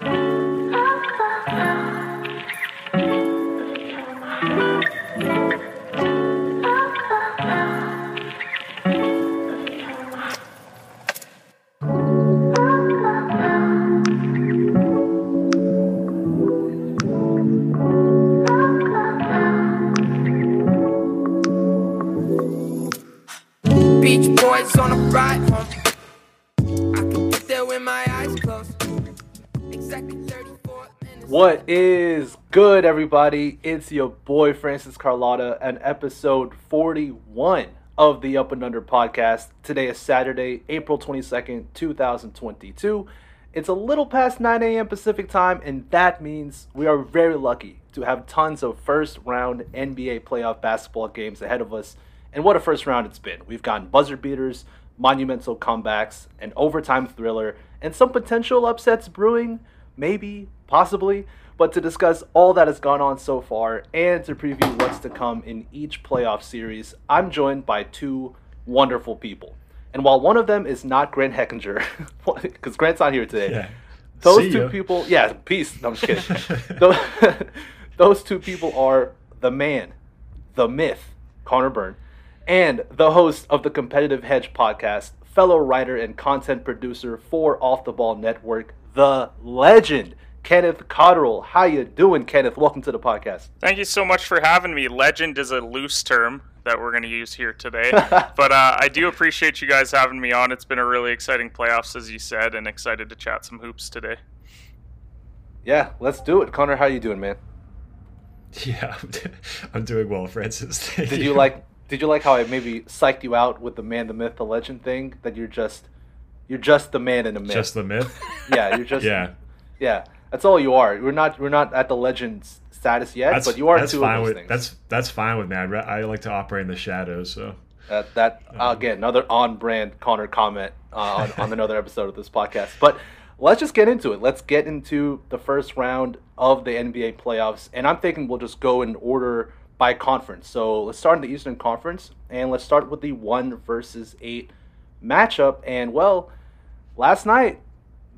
Beach good, everybody? It's your boy Francis Carlota and episode 41 of the Up and Under podcast. Today is Saturday, April 22nd, 2022. It's a little past 9 a.m. Pacific time, and that means we are very lucky to have tons of first round NBA playoff basketball games ahead of us. And what a first round it's been. We've gotten buzzer beaters, monumental comebacks, an overtime thriller, and some potential upsets brewing, maybe, possibly. But to discuss all that has gone on so far and to preview what's to come in each playoff series, I'm joined by two wonderful people. And while one of them is not Grant Hechinger, because Grant's not here today, Yeah. those See two people, yeah, peace. No, I'm just kidding. those, those two people are the man, the myth, Conor Byrne, and the host of the Competitive Hedge podcast, fellow writer and content producer for Off the Ball Network, the legend, Kenneth Cotterill. How you doing, Kenneth? Welcome to the podcast. Thank you so much for having me. Legend is a loose term that we're going to use here today, but uh, I do appreciate you guys having me on. It's been a really exciting playoffs, as you said, and excited to chat some hoops today. Yeah, let's do it. Conor, how you doing, man? Yeah, I'm doing well, Francis. Thank Did you like did you like how I maybe psyched you out with the man, the myth, the legend thing? That you're just you're just the man in the myth. just the myth? yeah, you're just yeah, Yeah, that's all you are. We're not we're not at the legend status yet, that's but you are two of those with things. that's that's fine with me. I, I like to operate in the shadows, so that that Um, again another on brand Conor comment uh, on, on another episode of this podcast. But let's just get into it. Let's get into the first round of the NBA playoffs, and I'm thinking we'll just go in order by conference. So let's start in the Eastern Conference, and let's start with the one versus eight matchup. And well, last night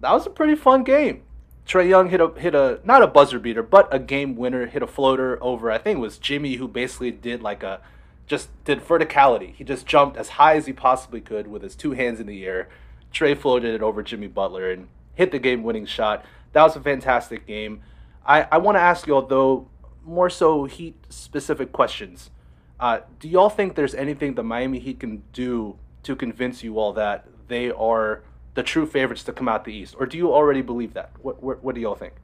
that was a pretty fun game. Trae Young hit a hit a not a buzzer beater, but a game winner. Hit a floater over. I think it was Jimmy who basically did like a just did verticality. He just jumped as high as he possibly could with his two hands in the air. Trey floated it over Jimmy Butler and hit the game winning shot. That was a fantastic game. I, I want to ask you all though more so Heat specific questions. Uh, do y'all think there's anything the Miami Heat can do to convince you all that they are the true favorites to come out the East, or do you already believe that? What what, what do y'all think?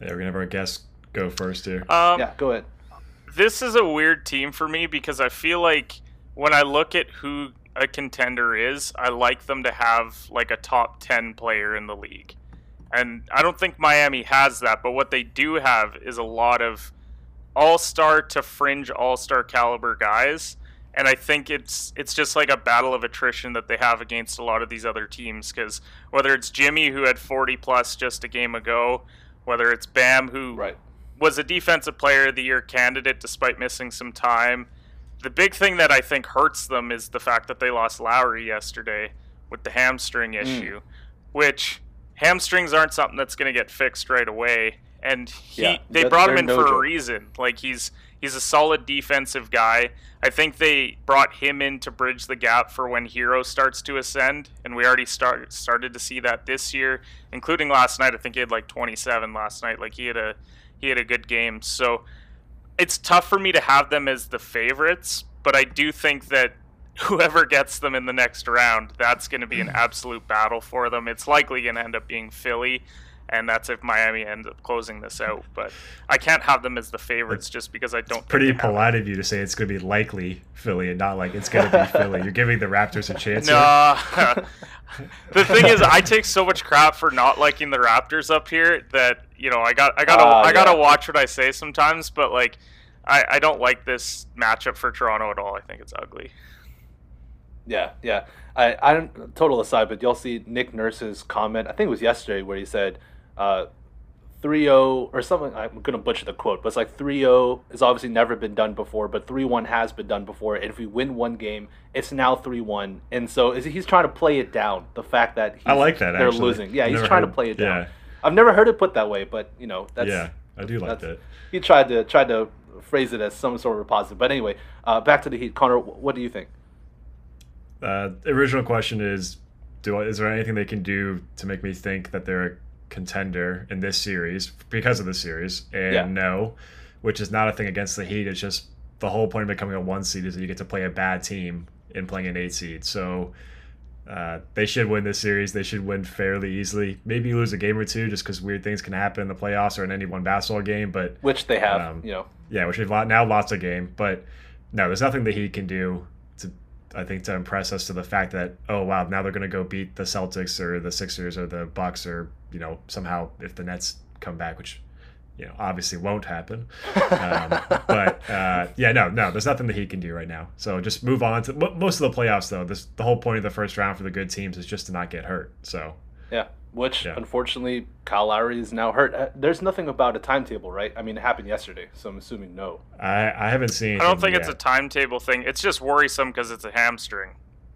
yeah, we're gonna have our guests go first here. Um, yeah, go ahead. This is a weird team for me because I feel like when I look at who a contender is, I like them to have like a top 10 player in the league. And I don't think Miami has that, but what they do have is a lot of all-star to fringe all-star caliber guys. And I think it's it's just like a battle of attrition that they have against a lot of these other teams cuz whether it's Jimmy who had 40 plus just a game ago, whether it's Bam who Right. was a defensive player of the year candidate despite missing some time. The big thing that I think hurts them is the fact that they lost Lowry yesterday with the hamstring mm. issue, which hamstrings aren't something that's going to get fixed right away. And he, Yeah, they brought him in for a reason. Like he's he's a solid defensive guy. I think they brought him in to bridge the gap for when Herro starts to ascend, and we already start started to see that this year, including last night. I think he had like 27 last night. Like he had a he had a good game. So it's tough for me to have them as the favorites, but I do think that whoever gets them in the next round, that's going to be an absolute battle for them. It's likely going to end up being Philly, and that's if Miami ends up closing this out. But I can't have them as the favorites it's just because I don't. think Pretty they have polite of you to say it's gonna be likely Philly and not like it's gonna be Philly. You're giving the Raptors a chance. here. No. the thing is, I take so much crap for not liking the Raptors up here that you know I got I gotta Ah, I gotta yeah. watch what I say sometimes. But like, I I don't like this matchup for Toronto at all. I think it's ugly. Yeah, yeah. I, I don't total aside, but y'all see Nick Nurse's comment. I think it was yesterday where he said, uh, 3-0 or something. I'm gonna butcher the quote, but it's like 3-0 has obviously never been done before, but 3-1 has been done before. And if we win one game, it's now 3-1. And so is he's trying to play it down. The fact that he's, I like that. they're actually. losing. Yeah, I've he's trying to play it down. Yeah. I've never heard it put that way, but you know that's yeah, I do like that. he tried to tried to phrase it as some sort of a positive. But anyway, uh, back to the Heat. Conor, what do you think? Uh, the original question is, do I, is there anything they can do to make me think that they're a contender in this series because of the series? And Yeah. no, which is not a thing against the Heat. It's just the whole point of becoming a one seed is that you get to play a bad team in playing an eight seed. So uh, they should win this series. They should win fairly easily. Maybe lose a game or two just because weird things can happen in the playoffs or in any one basketball game. But Which they have, Um, you know. yeah, which they've now lost a game, but no, there's nothing that he can do I think, to impress us to the fact that oh wow, now they're going to go beat the Celtics or the Sixers or the Bucks or you know somehow if the Nets come back, which you know obviously won't happen. Um, but uh, yeah, no, no, there's nothing that he can do right now. So just move on to mo- most of the playoffs though. This the whole point of the first round for the good teams is just to not get hurt. So Yeah, which Yeah. unfortunately Kyle Lowry is now hurt. Uh, There's nothing about a timetable, right? I mean, it happened yesterday, so I'm assuming no. I I haven't seen. I don't anything think it's a timetable thing. It's just worrisome because it's a hamstring,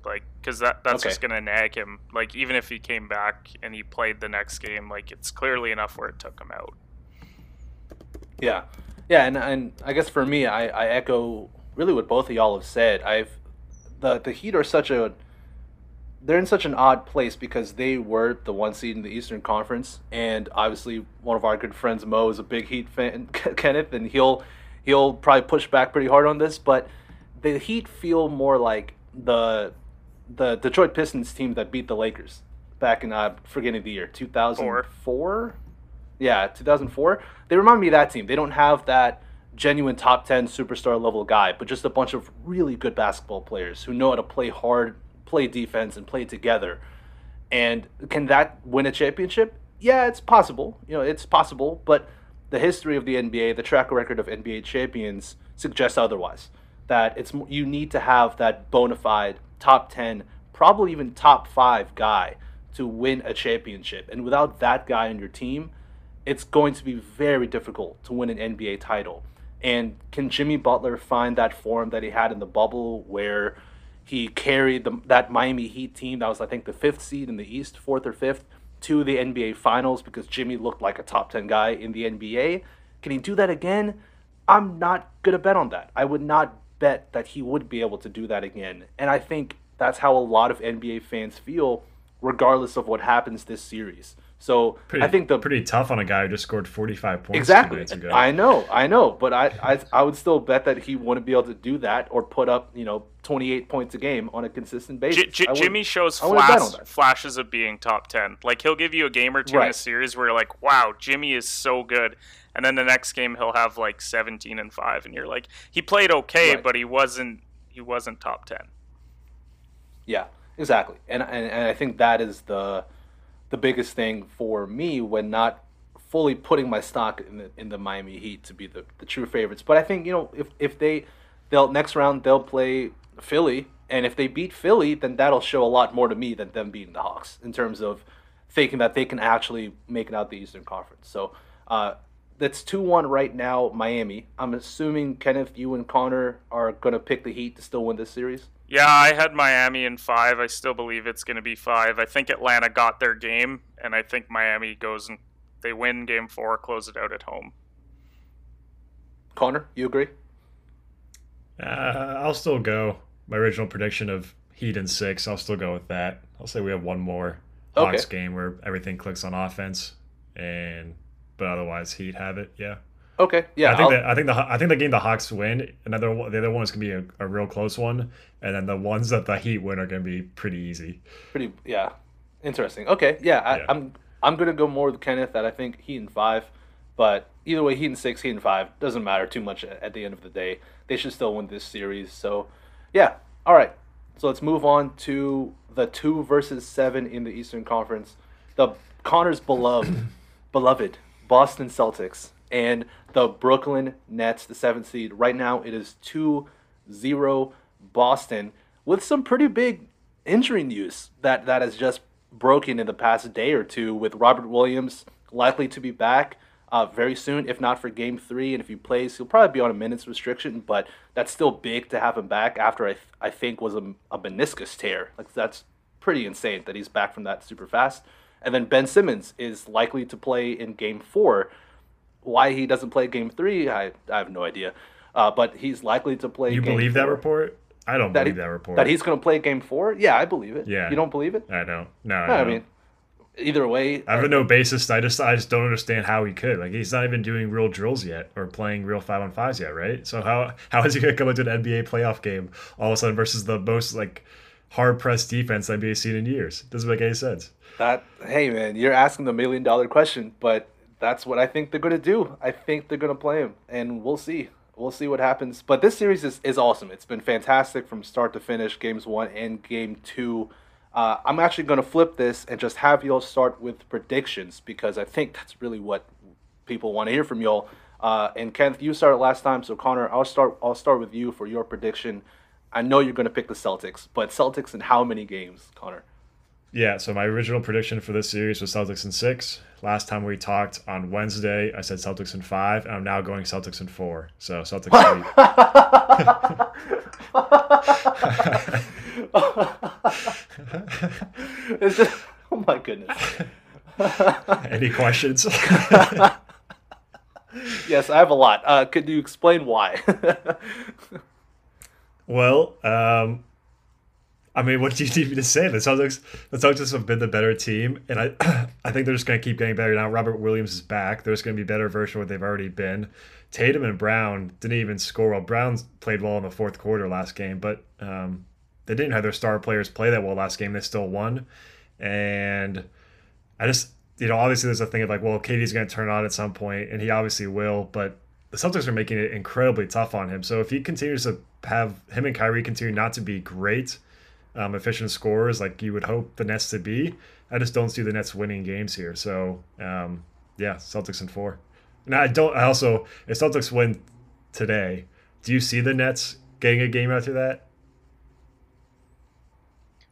like because that that's Okay. just gonna nag him. Like even if he came back and he played the next game, like it's clearly enough where it took him out. Yeah, yeah, and and I guess for me, I, I echo really what both of y'all have said. I've the the Heat are such a they're in such an odd place because they were the one seed in the Eastern Conference, and obviously one of our good friends Mo is a big Heat fan, Kenneth, and he'll he'll probably push back pretty hard on this, but the Heat feel more like the the Detroit Pistons team that beat the Lakers back in uh, forgetting the year 2004. Yeah, 2004. They remind me of that team. They don't have that genuine top 10 superstar level guy, but just a bunch of really good basketball players who know how to play hard, play defense, and play together. And can that win a championship? Yeah, it's possible. You know, it's possible, but the history of the NBA, the track record of NBA champions suggests otherwise. That it's you need to have that bona fide top 10, probably even top 5 guy to win a championship. And without that guy on your team, it's going to be very difficult to win an NBA title. And can Jimmy Butler find that form that he had in the bubble where he carried the, that Miami Heat team that was, I think, the fifth seed in the East, fourth or fifth, to the NBA Finals because Jimmy looked like a top 10 guy in the NBA? Can he do that again? I'm not going to bet on that. I would not bet that he would be able to do that again. And I think that's how a lot of NBA fans feel, regardless of what happens this series. So Pretty, I think the pretty tough on a guy who just scored 45 points exactly. nights ago. I know, I know, but I, I I would still bet that he wouldn't be able to do that or put up you know 28 points a game on a consistent basis. J- J- I wouldn't- Jimmy shows I wouldn't bet flash- flashes of being top 10. Like, he'll give you a game or two in a series where you're like, wow, Jimmy is so good. And then the next game, he'll have like 17 and 5. And you're like, he played okay, Right. but he wasn't he wasn't top 10. Yeah, exactly. And, and and I think that is the the biggest thing for me when not fully putting my stock in the in the Miami Heat to be the, the true favorites. But I think, you know, if if they they'll next round they'll play Philly and if they beat Philly, then that'll show a lot more to me than them beating the Hawks in terms of thinking that they can actually make it out the Eastern Conference. So, uh that's 2-1 right now, Miami. I'm assuming Kenneth, you and Conor are going to pick the Heat to still win this series. Yeah, I had Miami in five. I still believe it's going to be five. I think Atlanta got their game, and I think Miami goes and they win game four, close it out at home. Conor, you agree? Uh, I'll still go. My original prediction of Heat and six, I'll still go with that. I'll say we have one more Hawks Okay. game where everything clicks on offense, and but otherwise Heat have it. Yeah, Okay, yeah. I think I'll- that I think the I think the game the Hawks win. Another one, the other one is gonna be a, a real close one, and then the ones that the Heat win are gonna be pretty easy. pretty yeah, interesting. Okay, yeah, I, Yeah. I'm I'm gonna go more with Kenneth that I think Heat in five, but either way, Heat in six, Heat in five doesn't matter too much at, at the end of the day. They should still win this series. So, yeah, all right. So let's move on to the two versus seven in the Eastern Conference. The Conor's beloved, beloved Boston Celtics and the Brooklyn Nets, the seventh seed. Right now, it is 2 0 Boston with some pretty big injury news that, that has just broken in the past day or two with Robert Williams likely to be back uh, very soon, if not for game three. And if he plays, he'll probably be on a minutes restriction, but that's still big to have him back after I, th- I think was a, a meniscus tear. Like, that's pretty insane that he's back from that super fast. And then Ben Simmons is likely to play in game four. Why he doesn't play game three, I, I have no idea. Uh, but he's likely to play. You believe that report? I don't That believe he, that report. That he's going to play game four? Yeah, I believe it. Yeah. You don't believe it? I don't. No, I, No, I don't. mean, either way. I have no basis. I just I just don't understand how he could. Like he's not even doing real drills yet or playing real five on fives yet, right? So how how is he gonna come into an NBA playoff game all of a sudden versus the most like hard pressed defense NBA's seen in years? Doesn't make any sense. That hey man, you're asking the million dollar question, but that's what I think they're gonna do. I think they're gonna play him, and we'll see. We'll see what happens. But this series is, is awesome. It's been fantastic from start to finish, games one and game two. Uh, I'm actually gonna flip this and just have y'all start with predictions because I think that's really what people want to hear from y'all. Uh, and Kenneth, you started last time, so Conor, I'll start. I'll start with you for your prediction. I know you're gonna pick the Celtics, but Celtics in how many games, Conor? Yeah, so my original prediction for this series was Celtics in six. Last time we talked on Wednesday, I said Celtics in five, and I'm now going Celtics in four. So Celtics it's just, oh my goodness. Any questions? Yes, I have a lot. Uh, could you explain why? well, um, I mean, what do you need me to say? The Celtics, the Celtics have been the better team, and I, I think they're just going to keep getting better. Now Robert Williams is back. There's going to be better version of what they've already been. Tatum and Brown didn't even score well. Brown played well in the fourth quarter last game, but um, they didn't have their star players play that well last game. They still won, and I just, you know, obviously there's a thing of like, well, KD's going to turn on at some point, and he obviously will, but the Celtics are making it incredibly tough on him. So if he continues to have him and Kyrie continue not to be great, um, efficient scorers like you would hope the Nets to be, I just don't see the Nets winning games here. So um, yeah, Celtics in four. And I don't. I also if Celtics win today, do you see the Nets getting a game after that?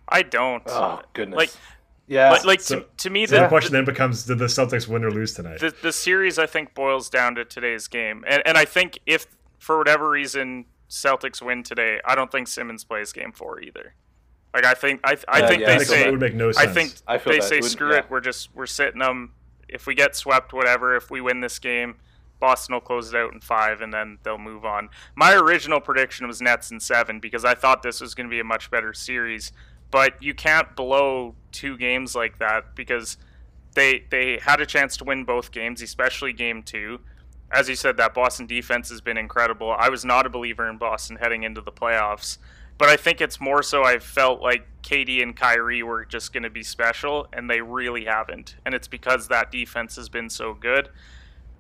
I don't. oh goodness. Like- yeah. But like So- to, to me, So the, the question then becomes: Did the Celtics win or lose tonight? the the series I think boils down to today's game, and and I think if for whatever reason Celtics win today, I don't think Simmons plays Game Four either. Like I think I I Yeah, think yeah, they I think that say would make no sense. I think I feel they that. say It screw yeah. it. We're just we're sitting them. If we get swept, whatever. If we win this game, Boston will close it out in five, and then they'll move on. My original prediction was Nets in seven because I thought this was going to be a much better series. But you can't blow two games like that because they they had a chance to win both games, especially game two. As you said, that Boston defense has been incredible. I was not a believer in Boston heading into the playoffs, but I think it's more so I felt like KD and Kyrie were just going to be special, and they really haven't. And it's because that defense has been so good.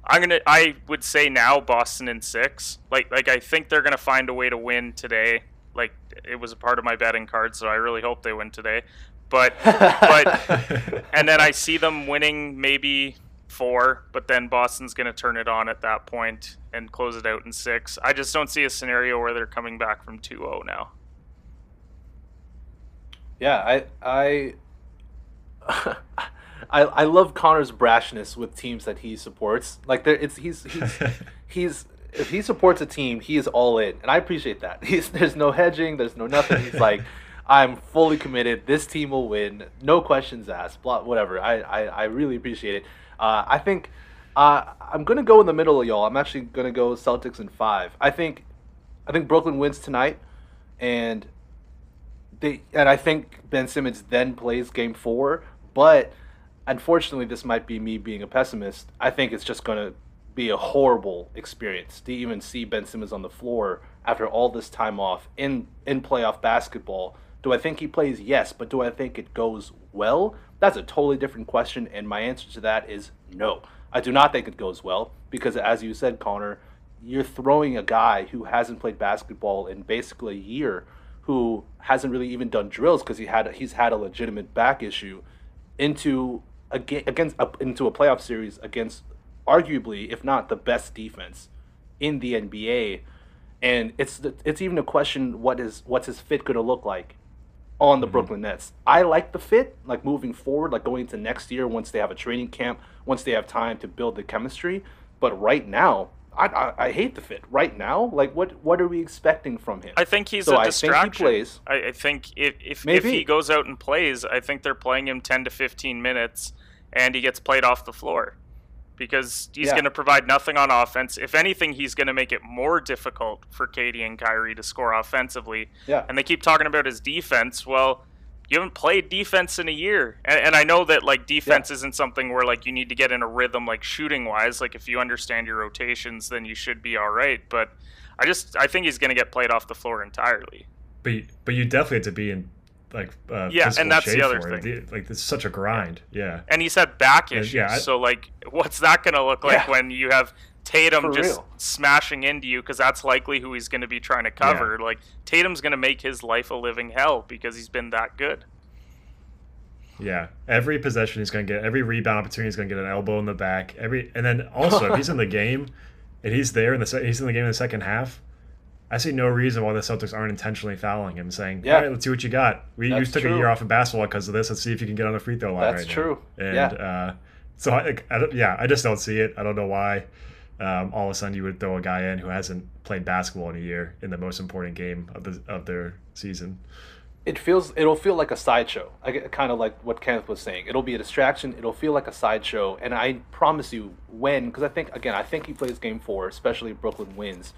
I'm gonna. I would say now Boston in six. Like like I think they're gonna find a way to win today. Like it was a part of my betting card, so I really hope they win today. But but and then I see them winning maybe four, but then Boston's going to turn it on at that point and close it out in six. I just don't see a scenario where they're coming back from 2-0 now. Yeah, I I I I love Conor's brashness with teams that he supports. Like there, it's he's he's he's if he supports a team, he is all in, and I appreciate that. He's there's no hedging, there's no nothing. He's like, I'm fully committed. This team will win, no questions asked. Blah, whatever. I I, I really appreciate it. Uh, I think uh, I'm gonna go in the middle of y'all. I'm actually gonna go Celtics in five. I think I think Brooklyn wins tonight, and they and I think Ben Simmons then plays game four, but unfortunately this might be me being a pessimist. I think it's just gonna be a horrible experience to even see Ben Simmons on the floor after all this time off in in playoff basketball. Do I think he plays? Yes, but do I think it goes well? That's a totally different question, and my answer to that is no. I do not think it goes well because, as you said, Conor, you're throwing a guy who hasn't played basketball in basically a year, who hasn't really even done drills because he had he's had a legitimate back issue, into against into a playoff series against arguably, if not the best defense in the NBA, and it's it's even a question what is what's his fit going to look like on the mm-hmm. Brooklyn Nets. I like the fit, like moving forward, like going into next year once they have a training camp, once they have time to build the chemistry. But right now, I, I, I hate the fit. Right now, like what what are we expecting from him? I think he's So a I think distraction. plays. I, I think if if, if he goes out and plays, I think they're playing him 10 to 15 minutes. and he gets played off the floor because he's Yeah. going to provide nothing on offense. If anything, he's going to make it more difficult for KD and Kyrie to score offensively. Yeah. And they keep talking about his defense. Well, you haven't played defense in a year, and, and I know that like defense isn't something where like you need to get in a rhythm like shooting wise. Like if you understand your rotations, then you should be all right. But I just I think he's going to get played off the floor entirely. But you, but you definitely have to be in like uh, Yeah, and that's the other for it. thing. Like it's such a grind. Yeah. And he's had back Yeah, issues. yeah, I- so like, what's that going to look like Yeah. when you have Tatum For just real. smashing into you? Because that's likely who he's going to be trying to cover. Like Tatum's going to make his life a living hell because he's been that good. Yeah, every possession he's going to get, every rebound opportunity he's going to get an elbow in the back. Every and then also if he's in the game and he's there in the se- he's in the game in the second half, I see no reason why the Celtics aren't intentionally fouling him, saying, Yeah. "All right, let's see what you got. We you That's took a year off of basketball because of this. Let's see if you can get on the free throw line That's right now." true. And Yeah. uh, so I, I don't, yeah, I just don't see it. I don't know why. Um, all of a sudden, you would throw a guy in who hasn't played basketball in a year in the most important game of the of their season. it feels it'll feel like a sideshow. Like, kind of like what kenneth was saying. It'll be a distraction. It'll feel like a sideshow. And i promise you when because i think again i think he plays game four especially if brooklyn wins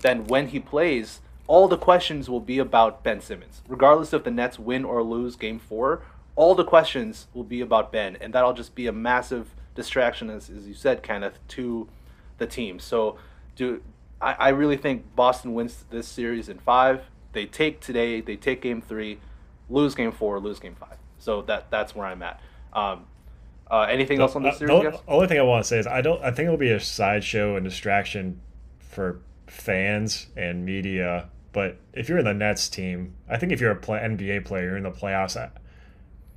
then when he plays all the questions will be about ben simmons. Regardless if the nets win or lose game four all the questions will be about ben. And that'll just be a massive distraction as, as you said kenneth to the team so do I, I really think boston wins this series in five they take today, they take game three, lose game four, lose game five. So that that's where I'm at. Um, uh, anything else on this series? The only thing I want to say is I don't. I think it'll be a sideshow and distraction for fans and media. But if you're in the Nets team, I think if you're a play, NBA player, you're in the playoffs. I-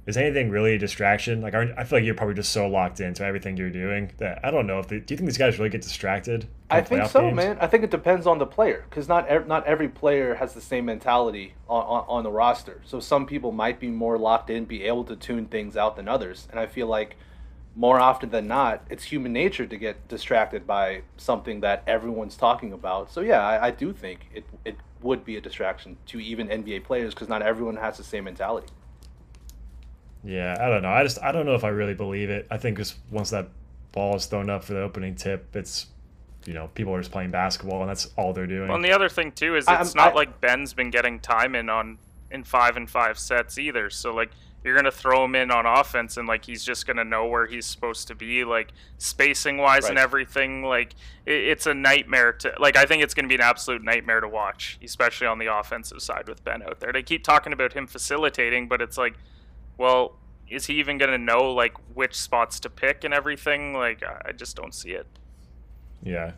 Is anything really a distraction? Like, aren't- I feel like you're probably just so locked into everything you're doing that I don't know if. They, do you think these guys really get distracted? I think so, games? man. I think it depends on the player because not ev- not every player has the same mentality on, on, on the roster. So some people might be more locked in, be able to tune things out than others. And I feel like more often than not, it's human nature to get distracted by something that everyone's talking about. So yeah, I, I do think it it would be a distraction to even NBA players because not everyone has the same mentality. Yeah, I don't know. I just I don't know if I really believe it. I think just once that ball is thrown up for the opening tip, it's you know people are just playing basketball and that's all they're doing. Well, and the other thing too is it's I'm- not I- like Ben's been getting time in on in five and five sets either. So like you're gonna throw him in on offense and like he's just gonna know where he's supposed to be, like spacing wise and everything. Like it, it's a nightmare to like. I think it's gonna be an absolute nightmare to watch, especially on the offensive side with Ben out there. They keep talking about him facilitating, but it's like, well. Is he even gonna know like which spots to pick and everything? Like, I I just don't see it. yeah.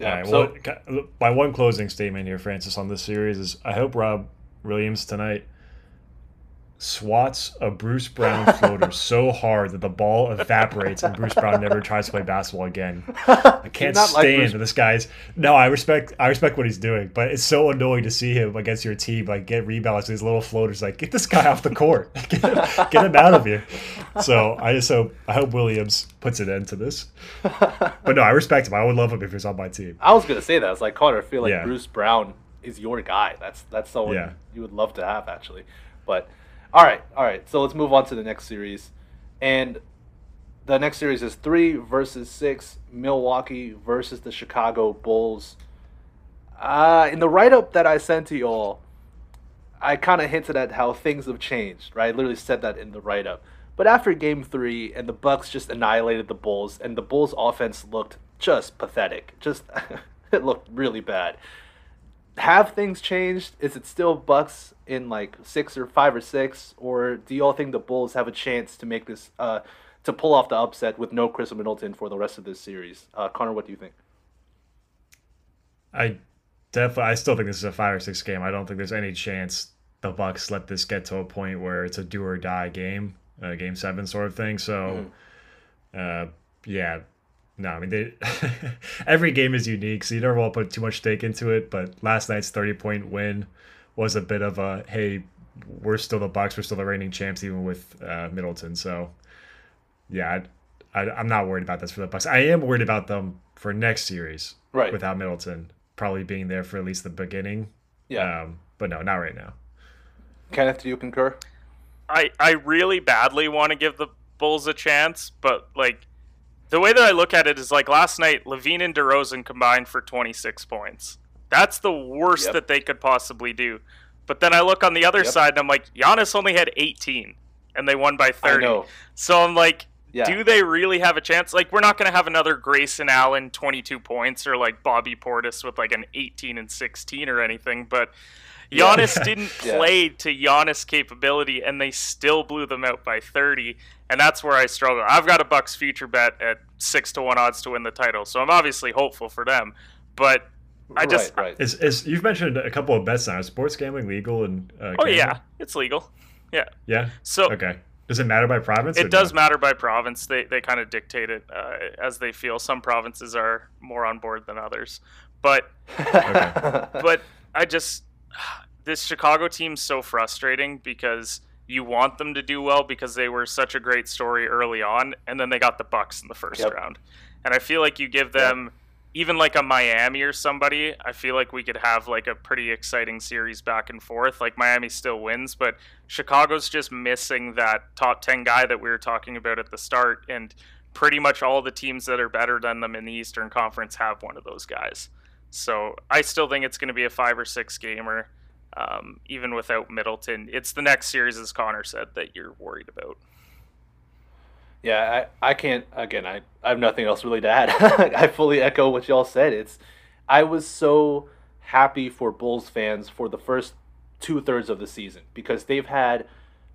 Yeah. All right, so well, my one closing statement here, Francis, on this series is I hope Rob Williams tonight swats a Bruce Brown floater so hard that the ball evaporates and Bruce Brown never tries to play basketball again. I can't not like stand this guy's. No, I respect I respect what he's doing, but it's so annoying to see him against your team like get rebounds these little floaters. Like get this guy off the court, get, him, get him out of here. So I just hope I hope Williams puts an end to this. But no, I respect him. I would love him if he was on my team. I was gonna say that. I was like, Conor, I feel like Yeah. Bruce Brown is your guy. That's that's someone Yeah. you would love to have actually. But all right, all right. So let's move on to the next series, and the next series is three versus six. Milwaukee versus the Chicago Bulls. Uh, in the write up that I sent to y'all, I kind of hinted at how things have changed. Right, I literally said that in the write up. But after Game Three, and the Bucks just annihilated the Bulls, and the Bulls' offense looked just pathetic. Just it looked really bad. Have things changed? Is it still Bucks in like six or five or six, or do y'all think the Bulls have a chance to make this uh, to pull off the upset with no Khris Middleton for the rest of this series? Uh, Conor, what do you think? I definitely, I still think this is a five or six game. I don't think there's any chance the Bucks let this get to a point where it's a do or die game, uh, game seven sort of thing. So, uh, yeah, no, I mean, they, every game is unique, so you never want to put too much stake into it. But last night's thirty point win was a bit of a hey, we're still the Bucks, we're still the reigning champs, even with uh, Middleton. So, yeah, I, I, I'm not worried about this for the Bucks. I am worried about them for next series, Right. Without Middleton probably being there for at least the beginning. Yeah. Um, but no, not right now. Kenneth, do you concur? I, I really badly want to give the Bulls a chance, but like the way that I look at it is like last night, LaVine and DeRozan combined for 26 points. That's the worst Yep. that they could possibly do. But then I look on the other Yep. side and I'm like, Giannis only had 18 and they won by 30. So I'm like, Yeah. do they really have a chance? Like, we're not going to have another Grayson Allen 22 points or like Bobby Portis with like an 18 and 16 or anything, but Yeah. Giannis didn't Yeah. play to Giannis' capability, and they still blew them out by 30. And that's where I struggle. I've got a Bucks future bet at six to one odds to win the title, so I'm obviously hopeful for them. But I just, right, right. Is, is you've mentioned a couple of bets now. Is sports gambling legal and uh, oh yeah, it's legal. Yeah. yeah. So Okay. Does it matter by province? it does no? matter by province. They they kind of dictate it uh, as they feel. Some provinces are more on board than others, but but I just this Chicago team's so frustrating because you want them to do well because they were such a great story early on, and then they got the Bucks in the first Yep. round, and I feel like you give them even like a Miami or somebody. I feel like we could have like a pretty exciting series back and forth. Like Miami still wins, but Chicago's just missing that top ten guy that we were talking about at the start, and pretty much all the teams that are better than them in the Eastern Conference have one of those guys. So I still think it's going to be a five or six gamer, um, even without Middleton. It's the next series, as Conor said, that you're worried about. Yeah, I, I can't again I, I have nothing else really to add. I fully echo what y'all said. It's I was so happy for Bulls fans for the first two thirds of the season because they've had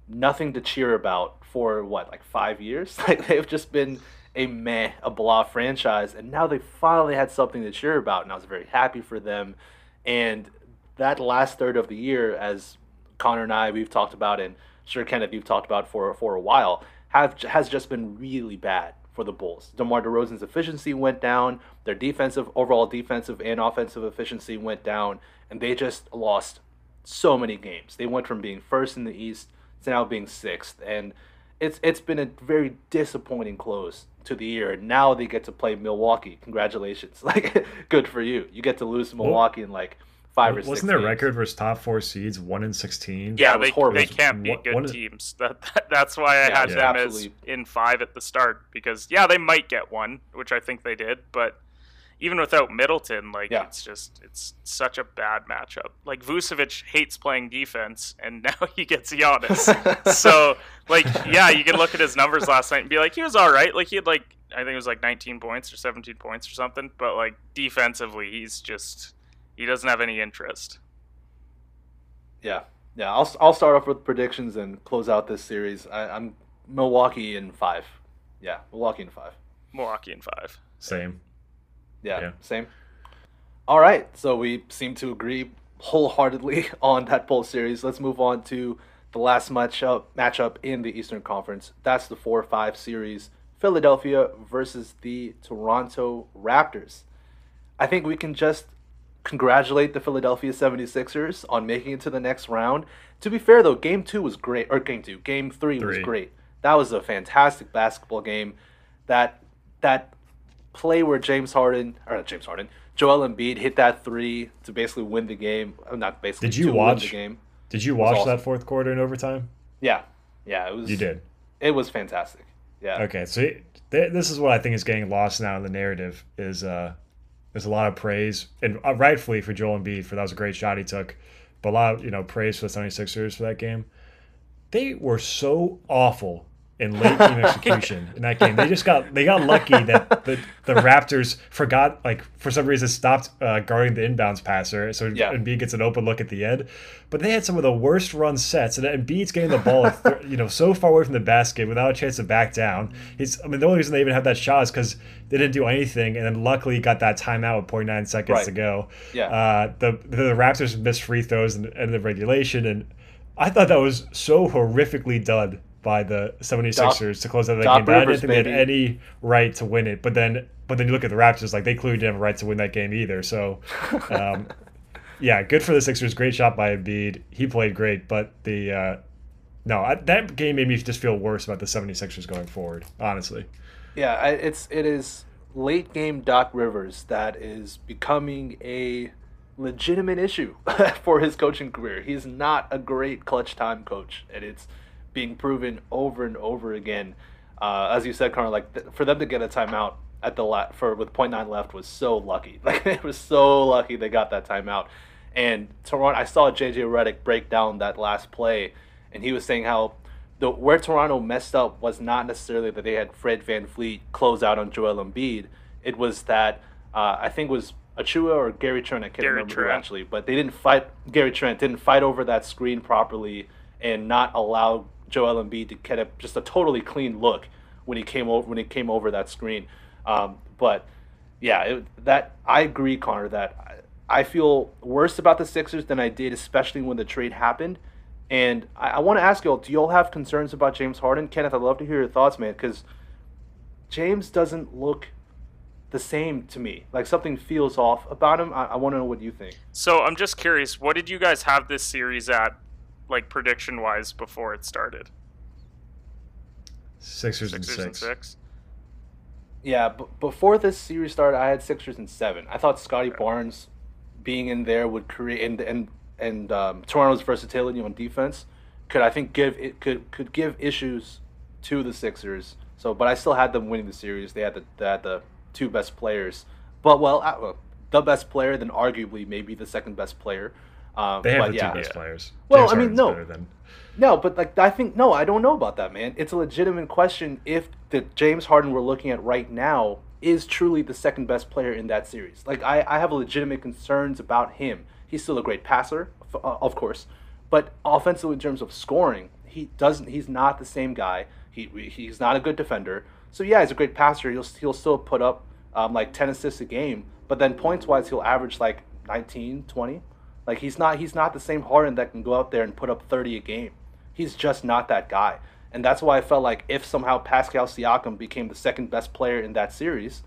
nothing to cheer about for what, like five years? Like they've just been a meh, a blah franchise, and now they finally had something to cheer about, and I was very happy for them. And that last third of the year, as Conor and I we've talked about, and sure Kenneth you've talked about for for a while, have has just been really bad for the Bulls. DeMar DeRozan's efficiency went down, their defensive overall defensive and offensive efficiency went down, and they just lost so many games. They went from being first in the East to now being sixth, and it's it's been a very disappointing close to the year. Now they get to play Milwaukee. Congratulations! Like, good for you. You get to lose to Milwaukee in like five or six. Wasn't their games. record versus top four seeds one in sixteen? Yeah, Yeah, it was they, horrible. they can't beat good one of- teams. That, that that's why I Yeah, had yeah. them as in five at the start because yeah, they might get one, which I think they did, but even without Middleton, like Yeah. it's just it's such a bad matchup. Like Vucevic hates playing defense, and now he gets Giannis. so like yeah, you can look at his numbers last night and be like he was all right. Like he had like I think it was like 19 points or 17 points or something, but like defensively, he's just he doesn't have any interest. Yeah, yeah. I'll I'll start off with predictions and close out this series. I, I'm Milwaukee in five. Yeah, Milwaukee in five. Milwaukee in five. Same. Yeah, Yeah. same. All right, so we seem to agree wholeheartedly on that poll series. Let's move on to the last matchup matchup in the Eastern Conference. That's the four-five series: Philadelphia versus the Toronto Raptors. I think we can just congratulate the Philadelphia 76ers on making it to the next round. To be fair though, game 2 was great or game 2, game 3, was great. That was a fantastic basketball game. That that play where James Harden or not James Harden, Joel Embiid hit that 3 to basically win the game. uh, Not basically Did you watch- the game. Did you watch awesome. that fourth quarter in overtime? Yeah. Yeah, it was You did. It was fantastic. Yeah. Okay, so th- this is what I think is getting lost now in the narrative is uh, there's a lot of praise and uh, rightfully for Joel Embiid for that was a great shot he took, but a lot of you know praise for the 76ers for that game. They were so awful in late game execution in that game. They just got they got lucky that the, the Raptors forgot like for some reason stopped uh, guarding the inbounds passer, so Yeah. Embiid gets an open look at the end. But they had some of the worst run sets, and Embiid's getting the ball, you know, so far away from the basket without a chance to back down. He's, I mean, the only reason they even have that shot is because they didn't do anything, and then luckily got that timeout with 0.9 seconds Right. to go. Yeah. Uh, the the Raptors missed free throws in the regulation, and I thought that was so horrifically done by the 76ers to close out that Doc game. But I didn't think they had any right to win it. But then, but then you look at the Raptors, like they clearly didn't have a right to win that game either. So, um, yeah, good for the Sixers. Great shot by Embiid. He played great, but the uh, no, I, that game made me just feel worse about the 76ers going forward. Honestly, Yeah, I- it's it is late game Doc Rivers that is becoming a legitimate issue for his coaching career. He's not a great clutch time coach, and it's being proven over and over again. uh, as you said, Conor, like th- for them to get a timeout at the la- for with 0.9 left was so lucky. Like it was so lucky they got that timeout. And Toronto, I saw JJ Redick break down that last play, and he was saying how the where Toronto messed up was not necessarily that they had Fred VanVleet close out on Joel Embiid. It was that uh, I think it was Achiuwa or Gary Trent. I can't Gary remember who Trent. actually, but they didn't fight. Gary Trent didn't fight over that screen properly and not allow Joel Embiid to get a, just a totally clean look when he came over when he came over that screen. Um, but yeah, it, that I agree, Conor. That I, I feel worse about the Sixers than I did, especially when the trade happened. And I, I want to ask y'all: Do y'all have concerns about James Harden? Kenneth, I'd love to hear your thoughts, man, because James doesn't look the same to me. Like something feels off about him. I, I want to know what you think. So I'm just curious, what did you guys have this series at, like prediction wise, before it started? Sixers, and six. and six. Yeah, b- before this series started, I had Sixers and seven. I thought Scottie Barnes being in there would create and and and um, Toronto's versatility on defense could I think give it could could give issues to the Sixers. So, but I still had them winning the series. They had the they had the two best players, but well, uh, well, the best player, then arguably maybe the second best player. Um, They have but the yeah. two best players. Well, James I mean, Harden's no. better than- No, but like I think no, I don't know about that, man. It's a legitimate question if the James Harden we're looking at right now is truly the second best player in that series. Like I, I have legitimate concerns about him. He's still a great passer, uh, of course, but offensively in terms of scoring, he doesn't. He's not the same guy. He he's not a good defender. So yeah, he's a great passer. He'll he'll still put up um, like ten assists a game, but then points wise, he'll average like 19, 20. Like he's not he's not the same Harden that can go out there and put up 30 a game. He's just not that guy. And that's why I felt like if somehow Pascal Siakam became the second best player in that series,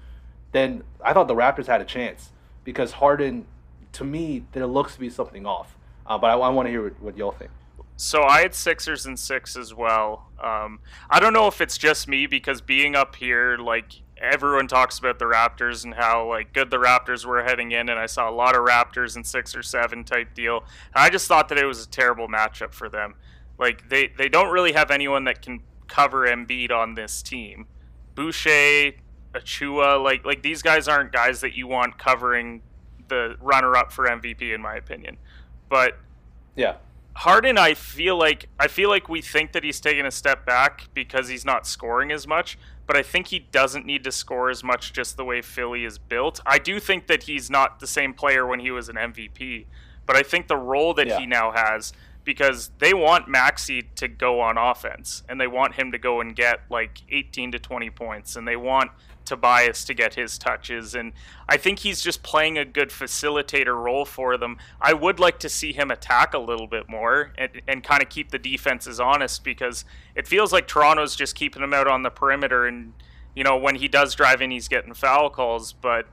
then I thought the Raptors had a chance because Harden, to me, there looks to be something off. Uh, but I, I want to hear what, what y'all think. So I had Sixers and six as well. Um, I don't know if it's just me because being up here, like everyone talks about the Raptors and how like good the Raptors were heading in, and I saw a lot of Raptors in six or seven type deal. And I just thought that it was a terrible matchup for them. Like they they don't really have anyone that can cover Embiid on this team. Boucher, Achiuwa, like like these guys aren't guys that you want covering the runner up for MVP in my opinion. But Yeah. Harden, I feel like I feel like we think that he's taking a step back because he's not scoring as much, but I think he doesn't need to score as much just the way Philly is built. I do think that he's not the same player when he was an MVP, but I think the role that Yeah. he now has because they want Maxey to go on offense and they want him to go and get like 18 to 20 points and they want Tobias to get his touches and I think he's just playing a good facilitator role for them. I would like to see him attack a little bit more and, and kind of keep the defenses honest because it feels like Toronto's just keeping him out on the perimeter and you know when he does drive in he's getting foul calls but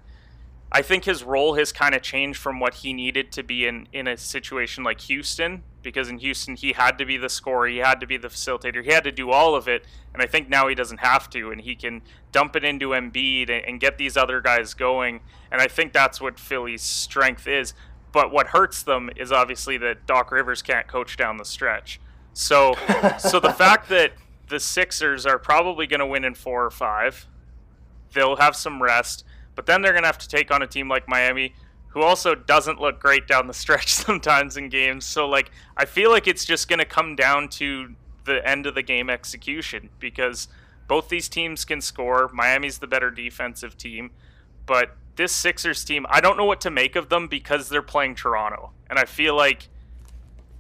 I think his role has kind of changed from what he needed to be in in a situation like Houston because in Houston he had to be the scorer, he had to be the facilitator, he had to do all of it, and I think now he doesn't have to, and he can dump it into Embiid and, and get these other guys going, and I think that's what Philly's strength is. But what hurts them is obviously that Doc Rivers can't coach down the stretch. So, so the fact that the Sixers are probably going to win in four or five, they'll have some rest, but then they're going to have to take on a team like Miami, who also doesn't look great down the stretch sometimes in games. So, like, I feel like it's just going to come down to the end of the game execution because both these teams can score. Miami's the better defensive team, but this Sixers team, I don't know what to make of them because they're playing Toronto, and I feel like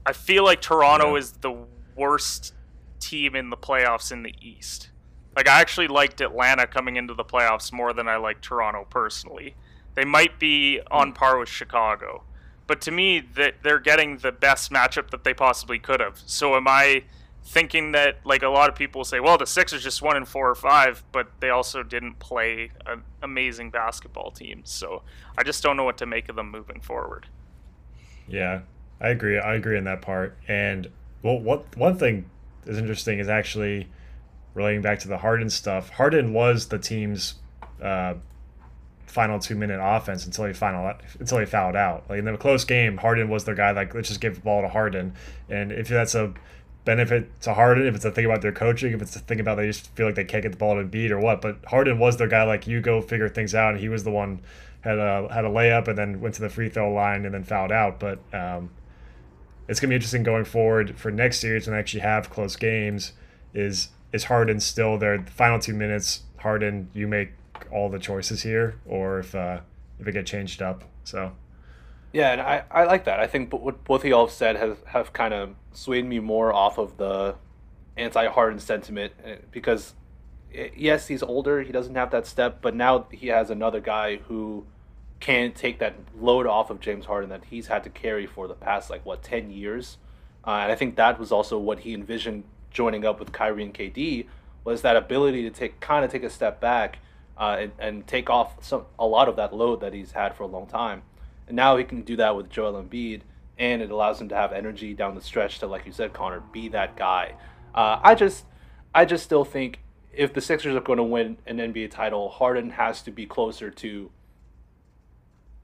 I feel like Toronto Yeah. is the worst team in the playoffs in the East. Like I actually liked Atlanta coming into the playoffs more than I like Toronto personally. They might be on par with Chicago, but to me that they're getting the best matchup that they possibly could have. So am I thinking that like a lot of people say, well, the Sixers just won in four or five, but they also didn't play an amazing basketball team. So I just don't know what to make of them moving forward. Yeah, I agree. I agree in that part. And well, what one thing is interesting is actually relating back to the Harden stuff. Harden was the team's uh, final two minute offense until he final until he fouled out. Like in the close game, Harden was their guy. Like let's just give the ball to Harden. And if that's a benefit to Harden, if it's a thing about their coaching, if it's a thing about they just feel like they can't get the ball to beat or what. But Harden was their guy, like you go figure things out, and he was the one had a had a layup and then went to the free throw line and then fouled out. But um, it's gonna be interesting going forward for next series when they actually have close games. Is is Harden still there? The final two minutes, Harden, you make all the choices here, or if uh, if it get changed up. So Yeah, and I, I like that. I think what both of y'all have said has have kind of swayed me more off of the anti-Harden sentiment eh, because eh, yes, he's older, he doesn't have that step, but now he has another guy who can take that load off of James Harden that he's had to carry for the past like what ten years, uh, and I think that was also what he envisioned joining up with Kyrie and KD was that ability to take kind of take a step back uh, and, and take off some a lot of that load that he's had for a long time. And now he can do that with Joel Embiid, and it allows him to have energy down the stretch to, like you said, Conor, be that guy. Uh, I just, I just still think if the Sixers are going to win an NBA title, Harden has to be closer to,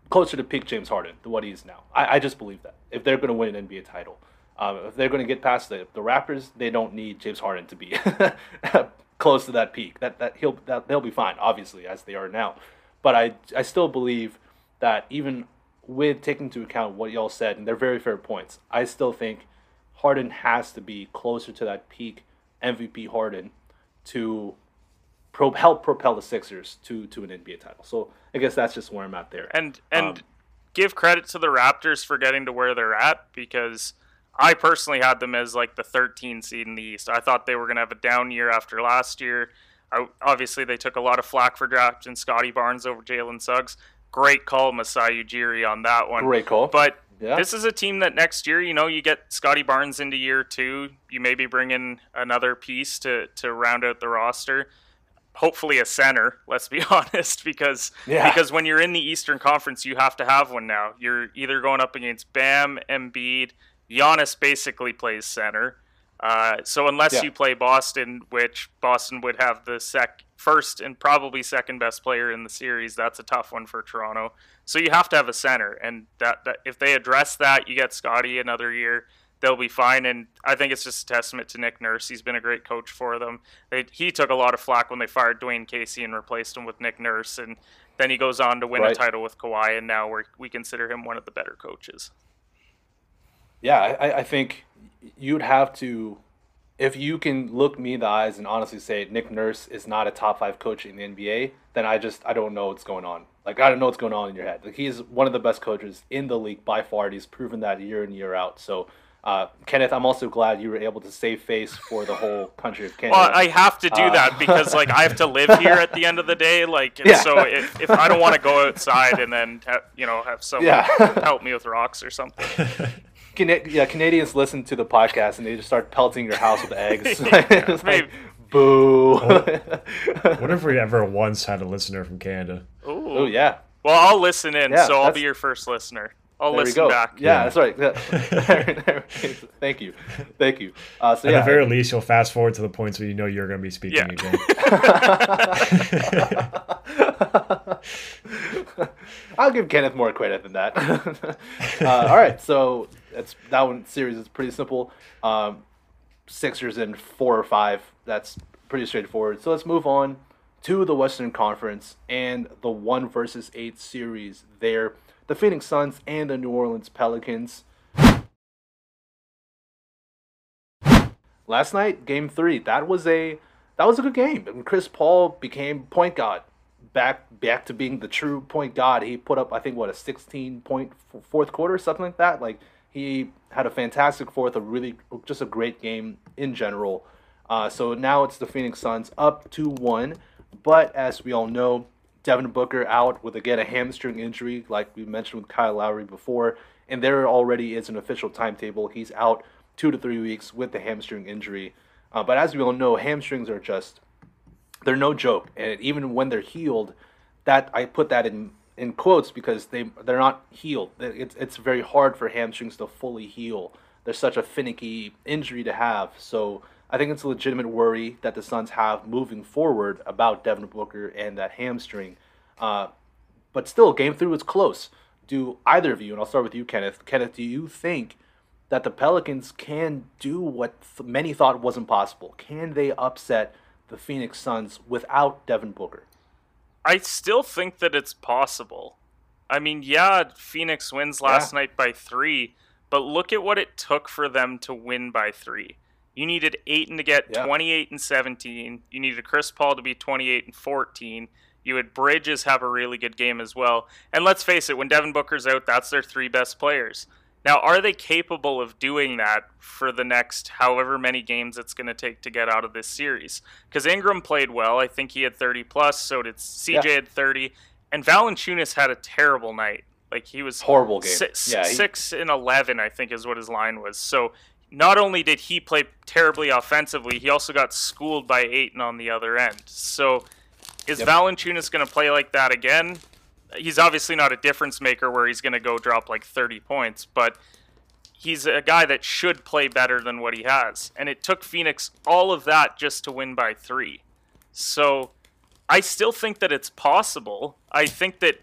closer to peak James Harden than what he is now. I, I just believe that if they're going to win an NBA title, um, if they're going to get past the the Raptors, they don't need James Harden to be close to that peak. That that he'll that they'll be fine, obviously, as they are now. But I I still believe that even with taking into account what y'all said, and they're very fair points, I still think Harden has to be closer to that peak MVP Harden to pro- help propel the Sixers to to an NBA title. So I guess that's just where I'm at there. And and Um, give credit to the Raptors for getting to where they're at because I personally had them as like the 13 seed in the East. I thought they were going to have a down year after last year. I, obviously, they took a lot of flack for drafting Scottie Barnes over Jalen Suggs. Great call, Masai Ujiri, on that one. Great call. But Yeah. this is a team that next year, you know, you get Scottie Barnes into year two. You maybe bring in another piece to, to round out the roster. Hopefully a center, let's be honest, because Yeah. because when you're in the Eastern Conference, you have to have one now. You're either going up against Bam, Embiid, Giannis basically plays center. Uh, so unless Yeah. you play Boston, which Boston would have the sec first and probably second best player in the series, that's a tough one for Toronto. So you have to have a center, and that, that if they address that, you get Scottie another year, they'll be fine. And I think it's just a testament to Nick Nurse. He's been a great coach for them. They, he took a lot of flack when they fired Dwane Casey and replaced him with Nick Nurse, and then he goes on to win Right. a title with Kawhi, and now we we consider him one of the better coaches. Yeah, I, I think you'd have to, if you can look me in the eyes and honestly say Nick Nurse is not a top five coach in the NBA, then I just I don't know what's going on. Like I don't know what's going on in your head. Like he's one of the best coaches in the league by far. And he's proven that year in year out. So. Uh, Kenneth, I'm also glad you were able to save face for the whole country of Canada. Well, I have to do Uh, that because like I have to live here at the end of the day. Like, Yeah. so if, if I don't want to go outside and then ha- you know have someone Yeah. help me with rocks or something, Cana- yeah, Canadians listen to the podcast and they just start pelting your house with eggs. It's like, boo. what if we ever once had a listener from Canada? oh yeah. Well, I'll listen in, Yeah, so I'll that's- be your first listener. I'll There listen go. back. Yeah, Yeah. that's right. Yeah. Thank you. Thank you. Uh, so At yeah, the very least, you'll fast forward to the points where you know you're going to be speaking Yeah. again. I'll give Kenneth more credit than that. uh, all right, so that's that one series is pretty simple. Um, Sixers in four or five. That's pretty straightforward. So let's move on to the Western Conference and the one versus eight series there. The Phoenix Suns and the New Orleans Pelicans. Last night, Game Three. That was a that was a good game. And Chris Paul became point guard back back to being the true point guard. He put up I think what a 16 point fourth quarter something like that. Like he had a fantastic fourth, a really just a great game in general. Uh, so now it's the Phoenix Suns up to one, but as we all know, Devin Booker out with again a hamstring injury, like we mentioned with Kyle Lowry before, and there already is an official timetable. He's out two to three weeks with the hamstring injury. Uh, but as we all know, hamstrings are just they're no joke, and even when they're healed, that I put that in in quotes because they they're not healed. It's it's very hard for hamstrings to fully heal. They're such a finicky injury to have. So I think it's a legitimate worry that the Suns have moving forward about Devin Booker and that hamstring. Uh, but still, game three was close. Do either of you, and I'll start with you, Kenneth. Kenneth, do you think that the Pelicans can do what many thought was impossible? Can they upset the Phoenix Suns without Devin Booker? I still think that it's possible. I mean, yeah, Phoenix wins last Yeah. night by three, but look at what it took for them to win by three. You needed Ayton to get Yeah. 28 and 17. You needed Chris Paul to be 28 and 14. You had Bridges have a really good game as well. And let's face it, when Devin Booker's out, that's their three best players. Now, are they capable of doing that for the next however many games it's going to take to get out of this series? Because Ingram played well. I think he had 30 plus. So did CJ Yeah. had 30. And Valanciunas had a terrible night. Like he was Horrible game. Six, Yeah, he- six and 11, I think, is what his line was. So not only did he play terribly offensively, he also got schooled by Ayton on the other end. So is Yep. Valanciunas going to play like that again? He's obviously not a difference maker where he's going to go drop like 30 points, but he's a guy that should play better than what he has. And it took Phoenix all of that just to win by three. So I still think that it's possible. I think that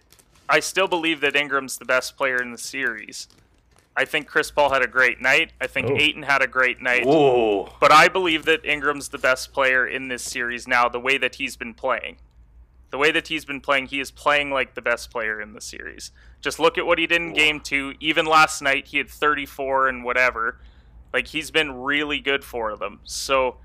I still believe that Ingram's the best player in the series. I think Chris Paul had a great night. I think Oh. Ayton had a great night. But I believe that Ingram's the best player in this series now, the way that he's been playing. The way that he's been playing, he is playing like the best player in the series. Just look at what he did in game two. Even last night, he had 34 and whatever. Like, he's been really good for them. So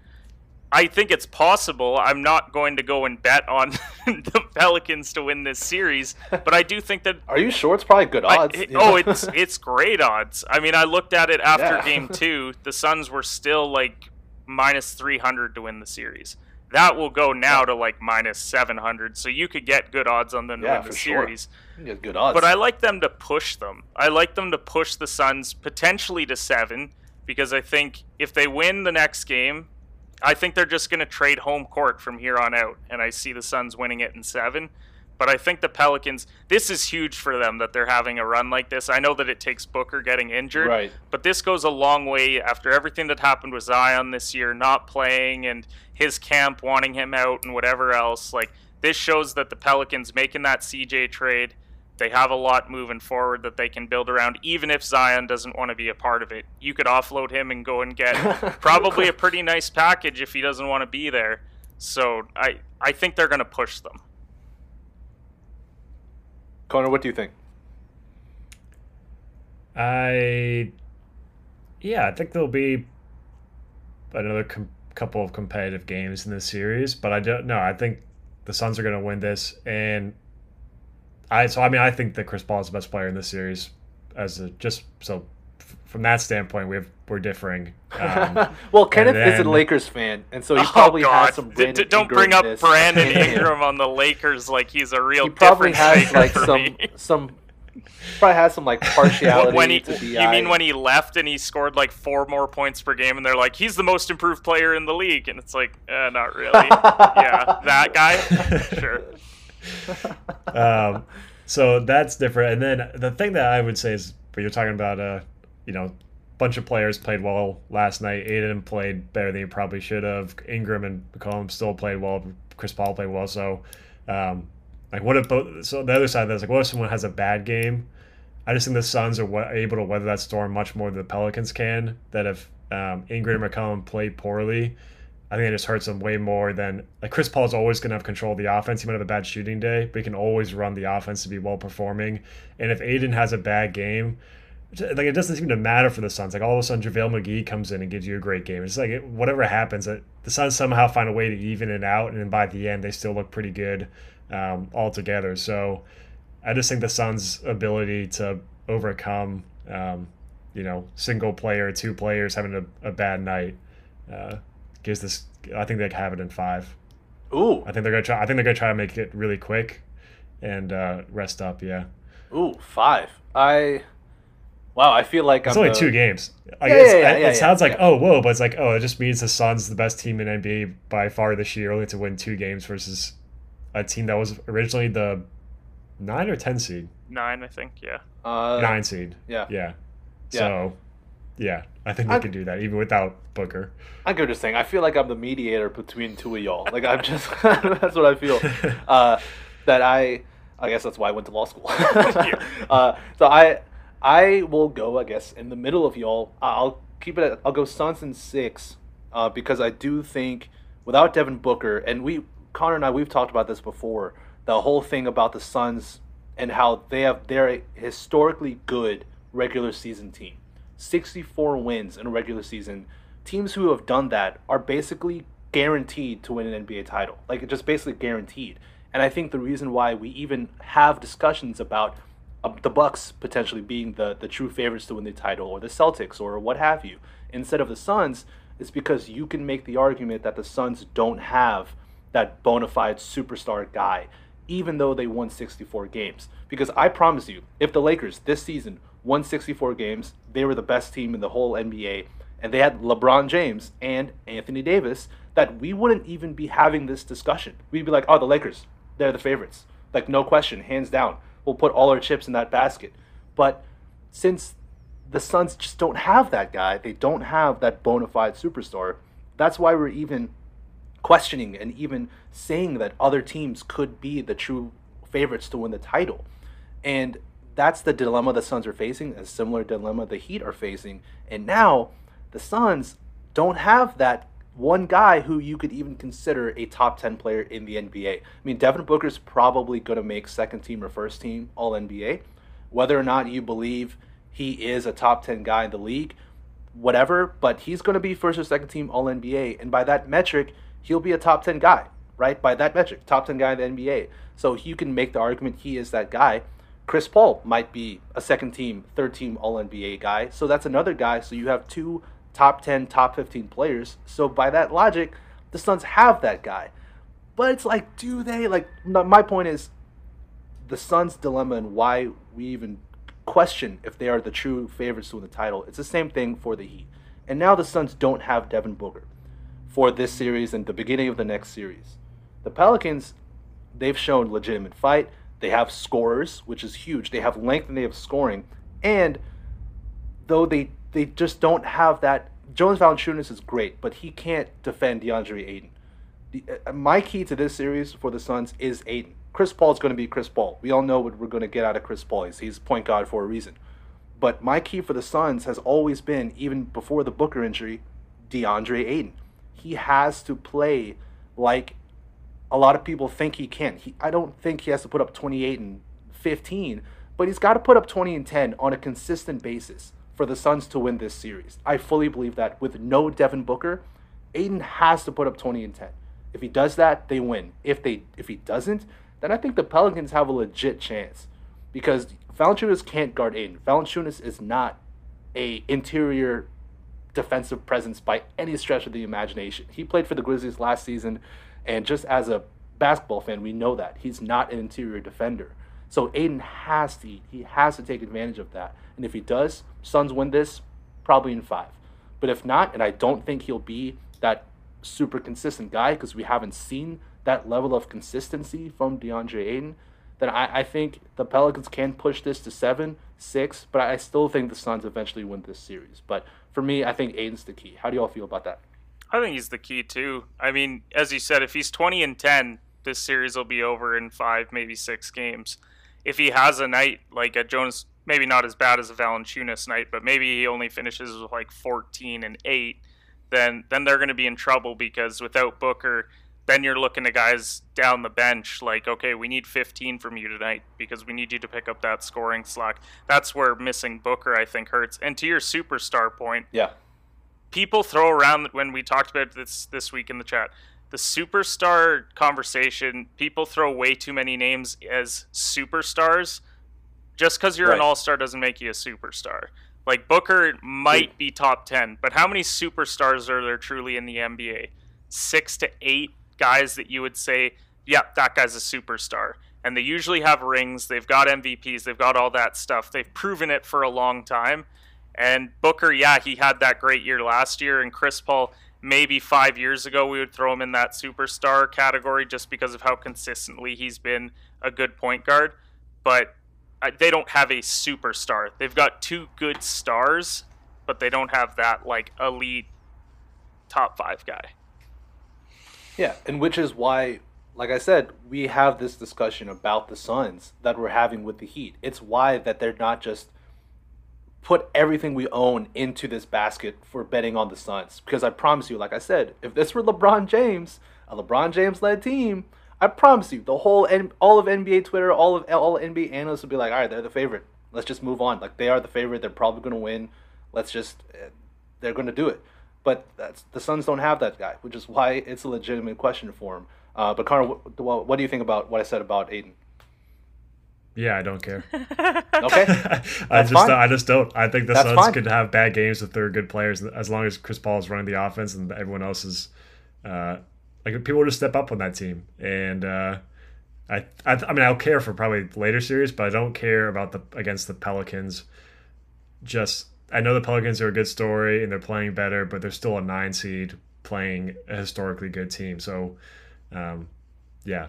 I think it's possible. I'm not going to go and bet on the Pelicans to win this series, but I do think that Are you sure it's probably good I- odds? it- oh, it's it's great odds. I mean, I looked at it after Yeah. game two. The Suns were still like minus three hundred to win the series. That will go now to like minus seven hundred. So you could get good odds on them to Yeah, win the for sure. series. You get good odds. But I like them to push them. I like them to push the Suns potentially to seven because I think if they win the next game, I think they're just going to trade home court from here on out, and I see the Suns winning it in seven. But I think the Pelicans, this is huge for them that they're having a run like this. I know that it takes Booker getting injured, Right. but this goes a long way after everything that happened with Zion this year, not playing and his camp wanting him out and whatever else. Like, this shows that the Pelicans making that CJ trade, they have a lot moving forward that they can build around, even if Zion doesn't want to be a part of it. You could offload him and go and get probably a pretty nice package if he doesn't want to be there. So I, I think they're going to push them. Conor, what do you think? I, yeah, I think there'll be another com- couple of competitive games in this series, but I don't know. I think the Suns are going to win this, and I so I mean I think that Chris Paul is the best player in this series. As a, just so from that standpoint, we have we're differing. Um, well, Kenneth is a Lakers fan, and so he oh probably God! has some D- Brandon d- don't bring up Ingram-ness Brandon in him. Ingram on the Lakers like he's a real He probably difference has maker like some me. some probably has some like partiality when he, to you BI. mean when he left and he scored like four more points per game, and they're like, he's the most improved player in the league, and it's like, eh, not really. yeah, that guy, sure. um, so that's different. And then the thing that I would say is, but you're talking about, uh, you know, bunch of players played well last night. Ayton played better than he probably should have. Ingram and McCollum still played well. Chris Paul played well. So, um, like, what if both? So the other side of that is like, what if someone has a bad game? I just think the Suns are able to weather that storm much more than the Pelicans can. That if um, Ingram and McCollum play poorly, I think it just hurts them way more than like Chris Paul's always going to have control of the offense. He might have a bad shooting day, but he can always run the offense to be well performing. And if Ayton has a bad game, like it doesn't seem to matter for the Suns. Like all of a sudden, JaVale McGee comes in and gives you a great game. It's like it, whatever happens, it, the Suns somehow find a way to even it out, and then by the end, they still look pretty good um, altogether. So I just think the Suns' ability to overcome, um, you know, single player, two players having a, a bad night, uh, gives this. I think they can have it in five. Ooh, I think they're gonna try. I think they're gonna try to make it really quick, and uh, rest up. Yeah, ooh, five. I wow. I feel like it's I'm only the- two games. Like, Yeah, it's, yeah, yeah, it, yeah, it sounds yeah, like oh whoa, but it's like oh it just means the Suns the best team in NBA by far this year, only to win two games versus a team that was originally the nine or ten seed, Nine, I think. Yeah. Uh, nine seed. Yeah, Yeah. Yeah. So, yeah, I think we can do that even without Booker. I get what you're saying. I feel like I'm the mediator between two of y'all. Like I'm just that's what I feel. Uh, that I I guess that's why I went to law school. uh, so I I will go, I guess, in the middle of y'all. I'll keep it. At, I'll go Suns in six, uh, because I do think without Devin Booker, and we Conor and I we've talked about this before. The whole thing about the Suns and how they have they're a historically good regular season team. 64 wins in a regular season. Teams who have done that are basically guaranteed to win an NBA title. Like just basically guaranteed. And I think the reason why we even have discussions about the Bucks potentially being the the true favorites to win the title or the Celtics or what have you instead of the Suns is because you can make the argument that the Suns don't have that bona fide superstar guy even though they won 64 games. Because I promise you, if the Lakers this season won 64 games, they were the best team in the whole NBA, and they had LeBron James and Anthony Davis, that we wouldn't even be having this discussion. We'd be like, oh, the Lakers, they're the favorites. Like, no question, hands down. We'll put all our chips in that basket. But since the Suns just don't have that guy, they don't have that bona fide superstar, that's why we're even questioning and even saying that other teams could be the true favorites to win the title. And that's the dilemma the Suns are facing, a similar dilemma the Heat are facing. And now the Suns don't have that one guy who you could even consider a top 10 player in the NBA. I mean, Devin Booker's probably going to make second team or first team All NBA. Whether or not you believe he is a top 10 guy in the league, whatever, but he's going to be first or second team All NBA. And by that metric, he'll be a top 10 guy, right? By that metric, top 10 guy in the NBA. So you can make the argument he is that guy. Chris Paul might be a second team, third team All NBA guy. So that's another guy. So you have two top 10, top 15 players. So by that logic, the Suns have that guy. But it's like, do they? Like, my point is the Suns' dilemma and why we even question if they are the true favorites to win the title. It's the same thing for the Heat. And now the Suns don't have Devin Booker for this series and the beginning of the next series. The Pelicans, they've shown legitimate fight. They have scorers, which is huge. They have length and they have scoring. And though they they just don't have that Jonas Valanciunas is great, but he can't defend DeAndre Ayton. The, uh, my key to this series for the Suns is Ayton. Chris Paul is going to be Chris Paul. We all know what we're going to get out of Chris Paul. He's, he's point guard for a reason. But my key for the Suns has always been, even before the Booker injury, DeAndre Ayton he has to play like a lot of people think he can. He, I don't think he has to put up 28 and 15, but he's got to put up 20 and 10 on a consistent basis for the Suns to win this series. I fully believe that with no Devin Booker, Ayton has to put up 20 and 10. If he does that, they win. If they if he doesn't, then I think the Pelicans have a legit chance because Valanciunas can't guard Ayton. Valanciunas is not a interior defensive presence by any stretch of the imagination. He played for the Grizzlies last season, and just as a basketball fan, we know that he's not an interior defender. So Ayton has to eat. He has to take advantage of that. And if he does, Suns win this probably in five. But if not, and I don't think he'll be that super consistent guy because we haven't seen that level of consistency from DeAndre Ayton, then I, I think the Pelicans can push this to seven, six, but I still think the Suns eventually win this series. But for me, I think Ayton's the key. How do y'all feel about that? I think he's the key too. I mean, as you said, if he's 20 and 10, this series will be over in five, maybe six games. If he has a night like a Jonas, maybe not as bad as a Valanciunas night, but maybe he only finishes with like 14 and 8, then then they're going to be in trouble because without Booker, then you're looking at guys down the bench like, okay, we need 15 from you tonight because we need you to pick up that scoring slack. That's where missing Booker, I think, hurts. And to your superstar point, yeah, people throw around when we talked about this this week in the chat. The superstar conversation, people throw way too many names as superstars. Just because you're right. an all star doesn't make you a superstar. Like Booker might be top 10, but how many superstars are there truly in the NBA? Six to eight guys that you would say, yeah, that guy's a superstar. And they usually have rings, they've got MVPs, they've got all that stuff. They've proven it for a long time. And Booker, yeah, he had that great year last year. And Chris Paul, maybe five years ago, we would throw him in that superstar category just because of how consistently he's been a good point guard. But they don't have a superstar. They've got two good stars, but they don't have that like elite top five guy. Yeah, and which is why, like I said, we have this discussion about the Suns that we're having with the Heat. It's why that they're not just put everything we own into this basket for betting on the Suns. Because I promise you, like I said, if this were LeBron James, a LeBron James led team, I promise you, the whole all of NBA Twitter, all of all NBA analysts would be like, all right, they're the favorite. Let's just move on. Like they are the favorite. They're probably going to win. Let's just, eh, they're going to do it. But that's the Suns don't have that guy, which is why it's a legitimate question for him. Uh, but Conor, what, what do you think about what I said about Ayton? Yeah, I don't care. Okay, I just fine. I just don't. I think the That's Suns fine. could have bad games if they're good players, as long as Chris Paul is running the offense and everyone else is uh, like people will just step up on that team. And uh, I, I I mean I'll care for probably later series, but I don't care about the against the Pelicans. Just I know the Pelicans are a good story and they're playing better, but they're still a nine seed playing a historically good team. So um, yeah,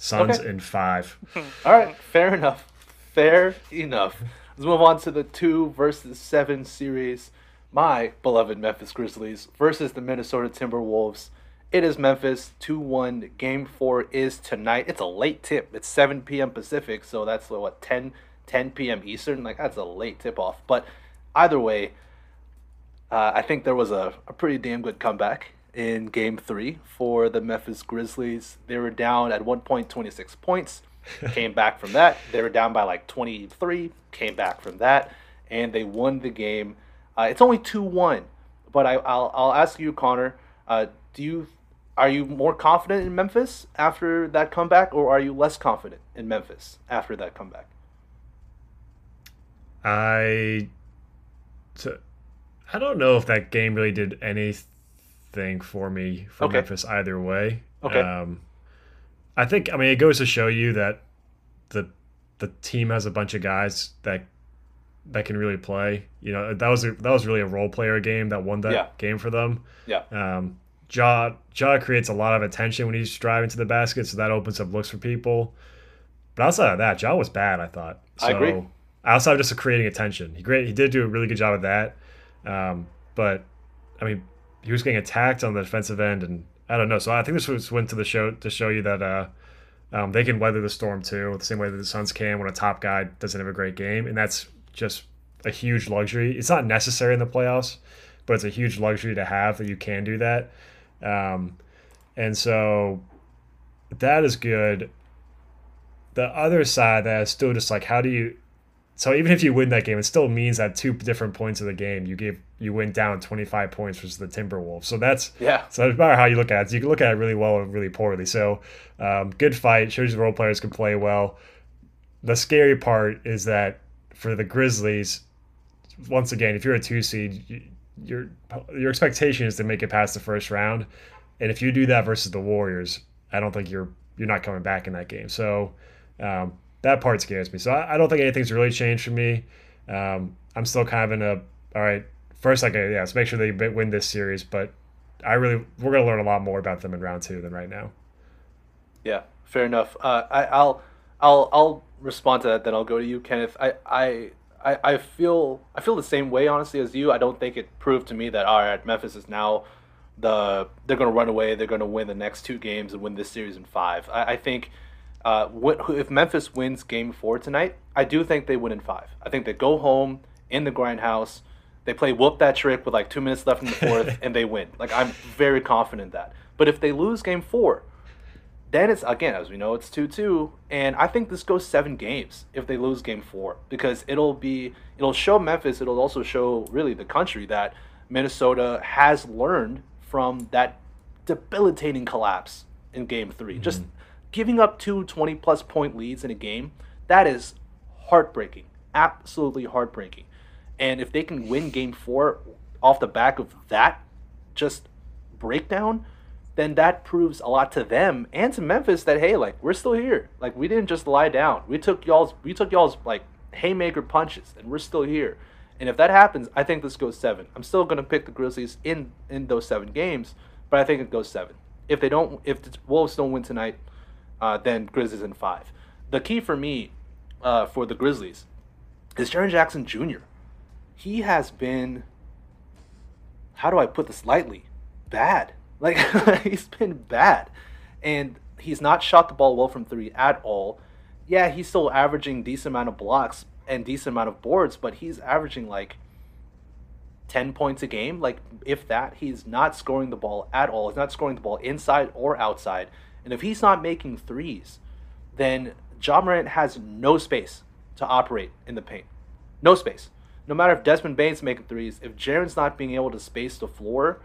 Suns Okay. in five. all right, fair enough, fair enough. Let's move on to the two versus seven series. My beloved Memphis Grizzlies versus the Minnesota Timberwolves. It is Memphis 2 1. Game 4 is tonight. It's a late tip. It's 7 p.m. Pacific, so that's what, 10, 10 p.m. Eastern? Like, that's a late tip off. But either way, uh, I think there was a, a pretty damn good comeback in game three for the Memphis Grizzlies. They were down at one point 26 points, came back from that. They were down by like 23, came back from that, and they won the game. Uh, it's only 2 1, but I, I'll, I'll ask you, Conor, uh, do you. Are you more confident in Memphis after that comeback, or are you less confident in Memphis after that comeback? I, so, I don't know if that game really did anything for me for Okay. Memphis either way. Okay. Um, I think I mean it goes to show you that the the team has a bunch of guys that that can really play. You know that was a, that was really a role player game that won that Yeah. game for them. Yeah. Um, Ja Ja creates a lot of attention when he's driving to the basket, so that opens up looks for people. But outside of that, Ja was bad. I thought. So, I agree. Outside of just creating attention, he great. He did do a really good job of that. Um, but I mean, he was getting attacked on the defensive end, and I don't know. So I think this was went to the show to show you that uh, um, they can weather the storm too, the same way that the Suns can when a top guy doesn't have a great game, and that's just a huge luxury. It's not necessary in the playoffs, but it's a huge luxury to have that you can do that. Um, and so that is good. The other side that is still just like, how do you? So even if you win that game, it still means that two different points of the game you give you went down twenty five points versus the Timberwolves. So that's Yeah. so no matter how you look at it, you can look at it really well or really poorly. So um, good fight shows you role players can play well. The scary part is that for the Grizzlies, once again, if you're a two seed, you, your your expectation is to make it past the first round, and if you do that versus the Warriors, I don't think you're you're not coming back in that game. So um, that part scares me. So I, I don't think anything's really changed for me. Um, I'm still kind of in a all right. First, like yeah, let's make sure they win this series, but I really we're gonna learn a lot more about them in round two than right now. Yeah, fair enough. Uh, I, I'll, I'll, I'll respond to that. Then I'll go to you, Kenneth. I, I, I, I feel, I feel the same way honestly as you. I don't think it proved to me that all right, Memphis is now the they're going to run away. They're going to win the next two games and win this series in five. I, I think. Uh, what, if Memphis wins Game Four tonight, I do think they win in five. I think they go home in the grindhouse. They play whoop that trick with like two minutes left in the fourth, and they win. Like I'm very confident in that. But if they lose Game Four, then it's again as we know it's 2-2 and i think this goes seven games if they lose game four because it'll be it'll show memphis it'll also show really the country that minnesota has learned from that debilitating collapse in game 3 mm-hmm. just giving up two 20 plus point leads in a game that is heartbreaking absolutely heartbreaking and if they can win game four off the back of that just breakdown then that proves a lot to them and to Memphis that hey, like we're still here. Like we didn't just lie down. We took y'all's we took y'all's like haymaker punches and we're still here. And if that happens, I think this goes seven. I'm still gonna pick the Grizzlies in in those seven games, but I think it goes seven. If they don't, if the Wolves don't win tonight, uh, then Grizzlies in five. The key for me, uh, for the Grizzlies, is Jaren Jackson Jr. He has been, how do I put this lightly, bad. Like he's been bad, and he's not shot the ball well from three at all. Yeah, he's still averaging decent amount of blocks, and decent amount of boards, but he's averaging like 10 points a game. Like, if that, he's not scoring the ball at all. He's not scoring the ball inside or outside. And if he's not making threes, then Ja Morant has no space to operate in the paint. No space. No matter if Desmond Bane's making threes, if Jaren's not being able to space the floor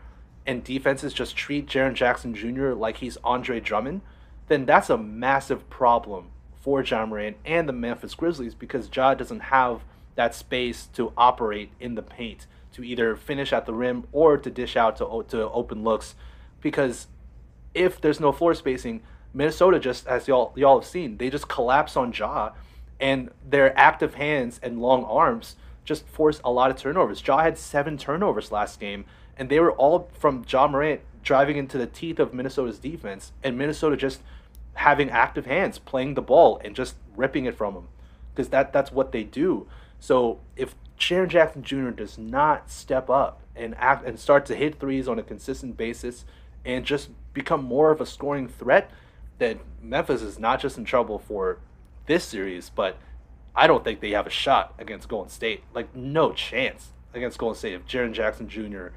and defenses just treat Jaren Jackson Jr. like he's Andre Drummond, then that's a massive problem for Ja Morant and the Memphis Grizzlies because Ja doesn't have that space to operate in the paint to either finish at the rim or to dish out to, to open looks because if there's no floor spacing, Minnesota just as y'all y'all have seen, they just collapse on Ja and their active hands and long arms just force a lot of turnovers. Ja had seven turnovers last game, and they were all from Ja Morant driving into the teeth of Minnesota's defense, and Minnesota just having active hands, playing the ball, and just ripping it from them, because that that's what they do. So if Jaren Jackson Jr. does not step up and act and start to hit threes on a consistent basis, and just become more of a scoring threat, then Memphis is not just in trouble for this series, but I don't think they have a shot against Golden State. Like no chance against Golden State if Jaren Jackson Jr.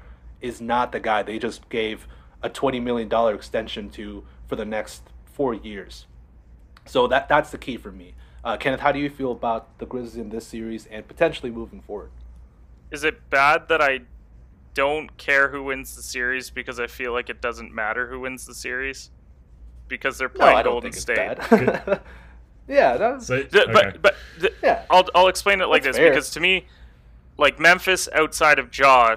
is not the guy they just gave a twenty million dollar extension to for the next four years. So that that's the key for me. Uh, Kenneth, how do you feel about the Grizzlies in this series and potentially moving forward? Is it bad that I don't care who wins the series because I feel like it doesn't matter who wins the series because they're playing no, Golden State? It's bad. yeah, that's So, okay. But but th- Yeah. I'll I'll explain it like That's this fair. because to me, like Memphis outside of Ja,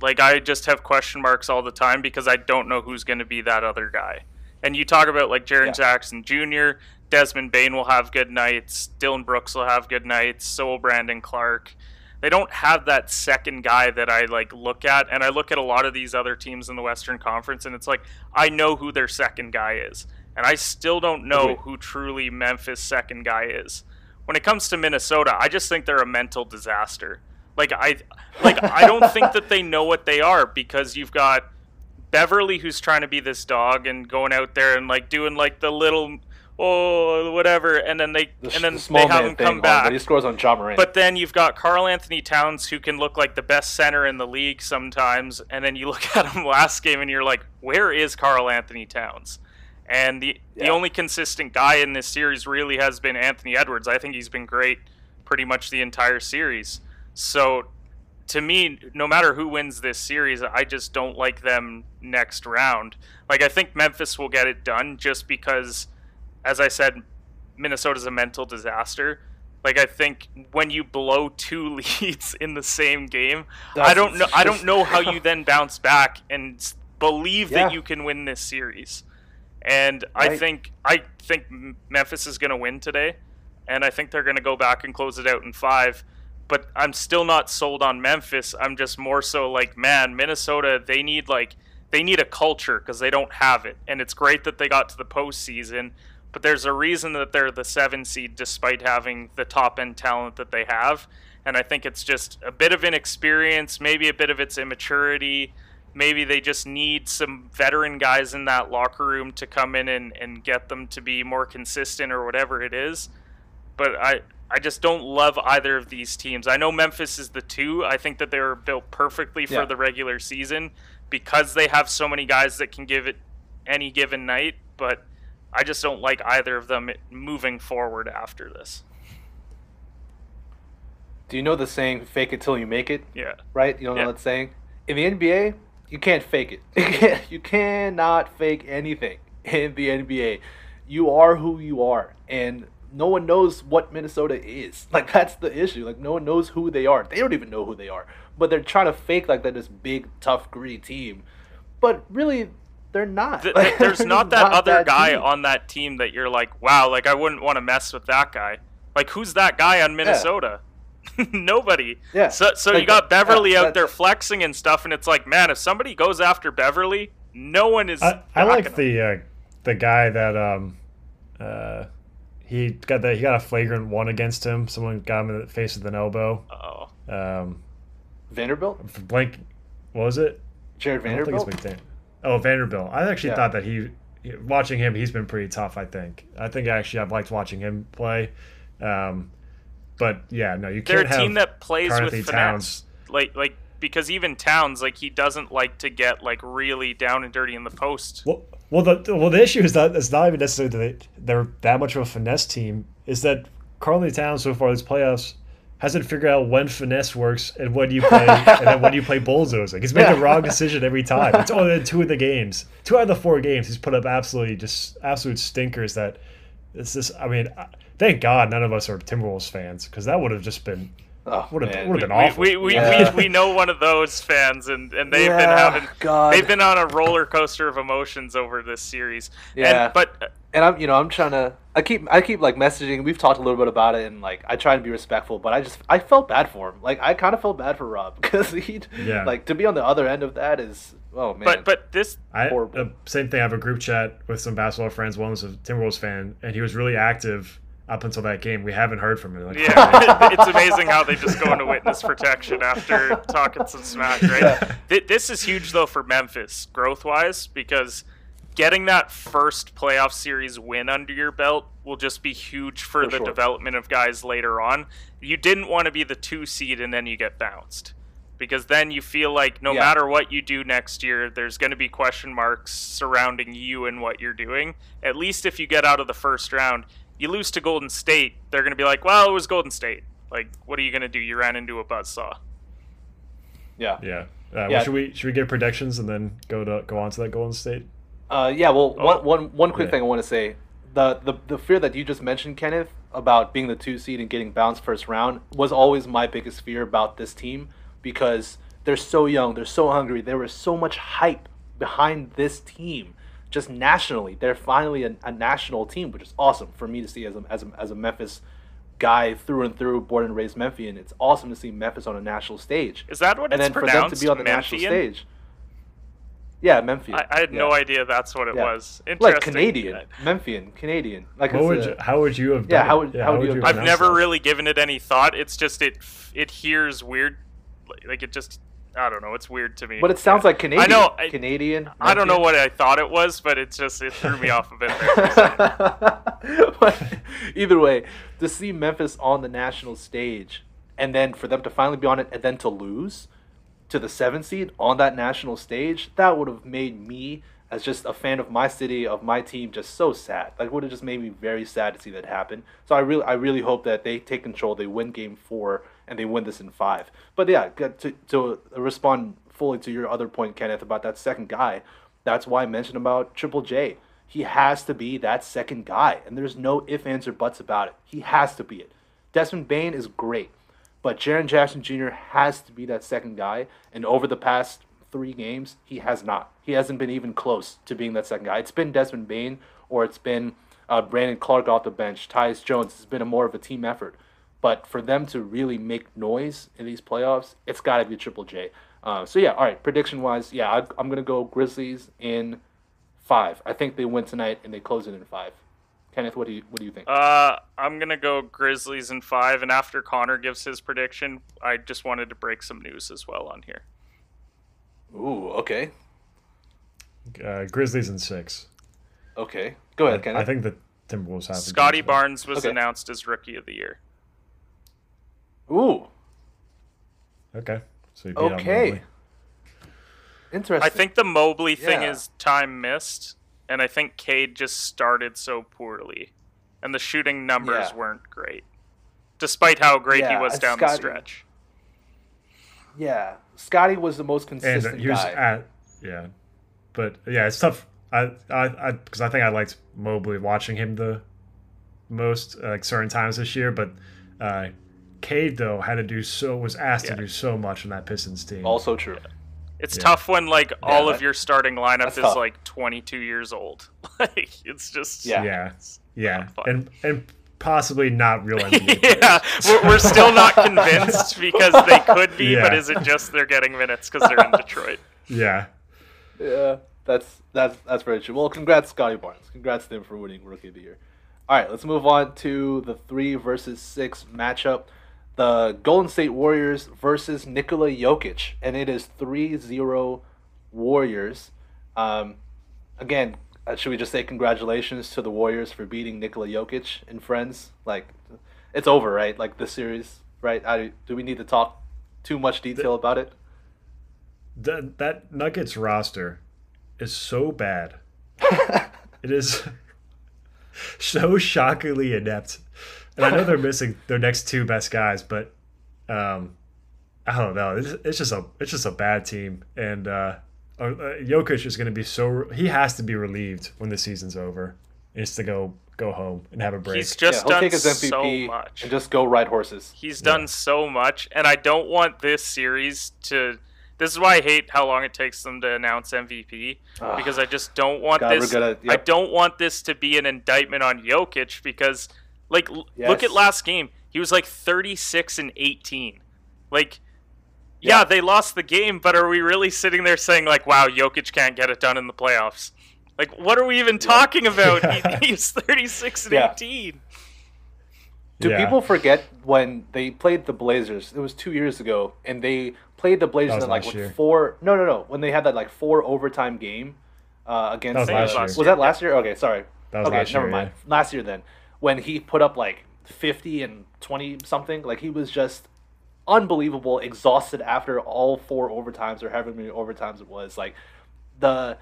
like I just have question marks all the time because I don't know who's going to be that other guy. And you talk about like Jaren Yeah. Jackson Jr., Desmond Bane will have good nights, Dillon Brooks will have good nights, so will Brandon Clarke. They don't have that second guy that I like look at, and I look at a lot of these other teams in the Western Conference, and it's like I know who their second guy is, and I still don't know who truly Memphis' second guy is. When it comes to Minnesota, I just think they're a mental disaster. Like I, like I don't think that they know what they are because you've got Beverley who's trying to be this dog and going out there and like doing like the little oh whatever, and then they the, and then the they have him come back. but he scores on Ja Morant. But then you've got Karl-Anthony Towns who can look like the best center in the league sometimes, and then you look at him last game and you're like, where is Karl-Anthony Towns? And the the only consistent guy in this series really has been Anthony Edwards. I think he's been great pretty much the entire series. So to me, no matter who wins this series, I just don't like them next round. Like I think Memphis will get it done just because as I said, Minnesota's a mental disaster. Like I think when you blow two leads in the same game, I don't know. I don't know how you then bounce back and believe Yeah. that you can win this series. And I think I think Memphis is going to win today, and I think they're going to go back and close it out in five. But I'm still not sold on Memphis. I'm just more so like, man, Minnesota. They need like they need a culture because they don't have it. And it's great that they got to the postseason, but there's a reason that they're the seven seed despite having the top end talent that they have. And I think it's just a bit of inexperience, maybe a bit of its immaturity. Maybe they just need some veteran guys in that locker room to come in and, and get them to be more consistent or whatever it is. But I I just don't love either of these teams. I know Memphis is the two. I think that they were built perfectly for Yeah. the regular season because they have so many guys that can give it any given night, but I just don't like either of them moving forward after this. do you know the saying "fake it till you make it"? Yeah. right? You don't Yeah. know that saying? In the NBA, you can't fake it. You, cannot fake anything in the NBA. You are who you are, and no one knows what Minnesota is. Like that's the issue. Like no one knows who they are. They don't even know who they are, but they're trying to fake like they're this big, tough, gritty team. But really, they're not. Th- th- there's not that other that guy team. on that team that you're like, wow, like I wouldn't want to mess with that guy. Like who's that guy on Minnesota? Nobody. Yeah. So so you got Beverley yeah, out there flexing and stuff, and it's like, man, if somebody goes after Beverley, no one is. I, I like the uh, the guy that um uh he got the he got a flagrant one against him. Someone got him in the face with an elbow. Oh, Um, Vanderbilt, blank. What was it? Jared I don't think it's Vanderbilt. McDaniel. Oh, Vanderbilt. I actually Yeah. thought that he, watching him, he's been pretty tough. I think. I think actually I've liked watching him play. Um, But yeah, no, you can't. They're a team that plays Carthy with Towns. finesse. Like like because even Towns like he doesn't like to get like really down and dirty in the post. Well, well, the well the issue is that it's not even necessarily that they, they're that much of a finesse team. Is that Carly Towns so far this playoffs hasn't figured out when finesse works and when you play and then when you play bulldozing. He's made the wrong decision every time. It's only in two of the games, two out of the four games, he's put up absolutely just absolute stinkers. That it's just. I mean, thank God none of us are Timberwolves fans because that would have just been Oh, would have man. would have been We, awful. we, we, Yeah. we, we know one of those fans and, and they've been having God. they've been on a roller coaster of emotions over this series. Yeah. And, but and I'm you know I'm trying to I keep I keep like messaging. We've talked a little bit about it, and like I try to be respectful, but I just I felt bad for him. Like I kind of felt bad for Rob because he Yeah. like to be on the other end of that is oh man. but but this I uh, same thing. I have a group chat with some basketball friends. One was a Timberwolves fan, and he was really active up until that game. We haven't heard from him. Like, Yeah, it's amazing how they just go into witness protection after talking some smack, right? Th- This is huge though for Memphis growth wise because getting that first playoff series win under your belt will just be huge for, For the sure. development of guys later on. You didn't want to be the two seed and then you get bounced. Because then you feel like no Yeah. matter what you do next year, there's going to be question marks surrounding you and what you're doing. At least if you get out of the first round, you lose to Golden State, they're going to be like, well, it was Golden State. Like, what are you going to do? You ran into a buzzsaw. yeah. yeah. Uh, Yeah. well, should we should we give predictions and then go to go on to that Golden State? Uh, yeah, well, Oh. one, one, one quick Yeah. thing I want to say. The, the the fear that you just mentioned, Kenneth, about being the two seed and getting bounced first round was always my biggest fear about this team because they're so young, they're so hungry. There was so much hype behind this team, just nationally. They're finally a, a national team, which is awesome for me to see as a, as a, as a Memphis guy through and through, born and raised Memphian. It's awesome to see Memphis on a national stage. Is that what and it's then for them pronounced? to be on the national Memphian? stage. Yeah, Memphian. I, I had no idea that's what it Yeah. was. Interesting. like Canadian, Memphian, Canadian. Like What it's would a- you, how would you have? Yeah, done how it? would- how would you have I've never that? really given it any thought. It's just it it hears weird. Like it just I don't know. It's weird to me. but it sounds like Canadian. I know, I- Canadian. I don't know what I thought it was, but it just it threw me off a bit. there for a second. but either way, to see Memphis on the national stage and then for them to finally be on it and then to lose to the seventh seed on that national stage, that would have made me, as just a fan of my city, of my team, just so sad. Like, would have just made me very sad to see that happen. So I really, I really hope that they take control, they win Game Four, and they win this in five. But yeah, to to respond fully to your other point, Kenneth, about that second guy. That's why I mentioned about Triple J. He has to be that second guy, and there's no ifs, ands, or buts about it. He has to be it. Desmond Bane is great, but Jaren Jackson Jr. has to be that second guy. And over the past three games, he has not. He hasn't been even close to being that second guy. It's been Desmond Bane or it's been uh, Brandon Clarke off the bench, Tyus Jones. It's been a more of a team effort. But for them to really make noise in these playoffs, it's got to be Triple J. Uh, so yeah, all right. Prediction wise, yeah, I, I'm gonna go Grizzlies in five. I think they win tonight and they close it in five. Kenneth, what do you what do you think? Uh, I'm gonna go Grizzlies in five, and after Conor gives his prediction, I just wanted to break some news as well on here. Ooh, okay, Uh, Grizzlies in six. okay. Go ahead, Kenneth. I think the Timberwolves have. Scottie. Barnes was Okay. announced as Rookie of the Year. Ooh, Okay. So you beat out okay. Mobley. Interesting. I think the Mobley thing Yeah. is time missed, and I think Cade just started so poorly, and the shooting numbers Yeah. weren't great, despite how great Yeah, he was and down the stretch. Yeah, Scottie was the most and consistent he was guy. at yeah, but yeah, it's tough. I I I because I think I liked Mobley watching him the most uh, like certain times this year, but uh, Cade though had to do so was asked Yeah. to do so much in that Pistons team. also true. It's Yeah. tough when like all that- of your starting lineup is tough. like 22 years old. like it's just Yeah. yeah, yeah, and and possibly not real yeah, we're, we're still not convinced because they could be, but is it just they're getting minutes because they're in Detroit? yeah. Yeah, that's that's that's very true. Well, congrats, Scottie Barnes. Congrats to him for winning Rookie of the Year. All right, let's move on to the three versus six matchup. The Golden State Warriors versus Nikola Jokic, and it is 3-0 Warriors. Um, again, uh, should we just say congratulations to the Warriors for beating Nikola Jokic and friends? Like, it's over, right? Like this series, right? I, do we need to talk too much detail about it? That that Nuggets roster is so bad. it is so shockingly inept. And I know they're missing their next two best guys, but um, I don't know. It's, it's just a it's just a bad team, and uh, uh, Jokic is going to be so he has to be relieved when the season's over. Is to go go home and have a break. He's just yeah, done take his MVP so much. and just go ride horses. He's done so much, and I don't want this series to. This is why I hate how long it takes them to announce MVP Ugh. because I just don't want God, this. gonna- I don't want this to be an indictment on Jokic because, like, l- look at last game. He was like 36 and 18. Like, yeah. Yeah. they lost the game, but are we really sitting there saying like, "Wow, Jokic can't get it done in the playoffs"? Like, what are we even talking about? He, he's 36 and Yeah. 18. Do Yeah. people forget when they played the Blazers? It was two years ago, and they played the Blazers in like last what, four. No, no, no. When they had that like four overtime game uh, against. That was I think it last was year. Was that last year? Okay, sorry. That was okay, last never year, mind. Last year then, when he put up like fifty and twenty something, like he was just unbelievable, exhausted after all four overtimes or however many overtimes it was. Like the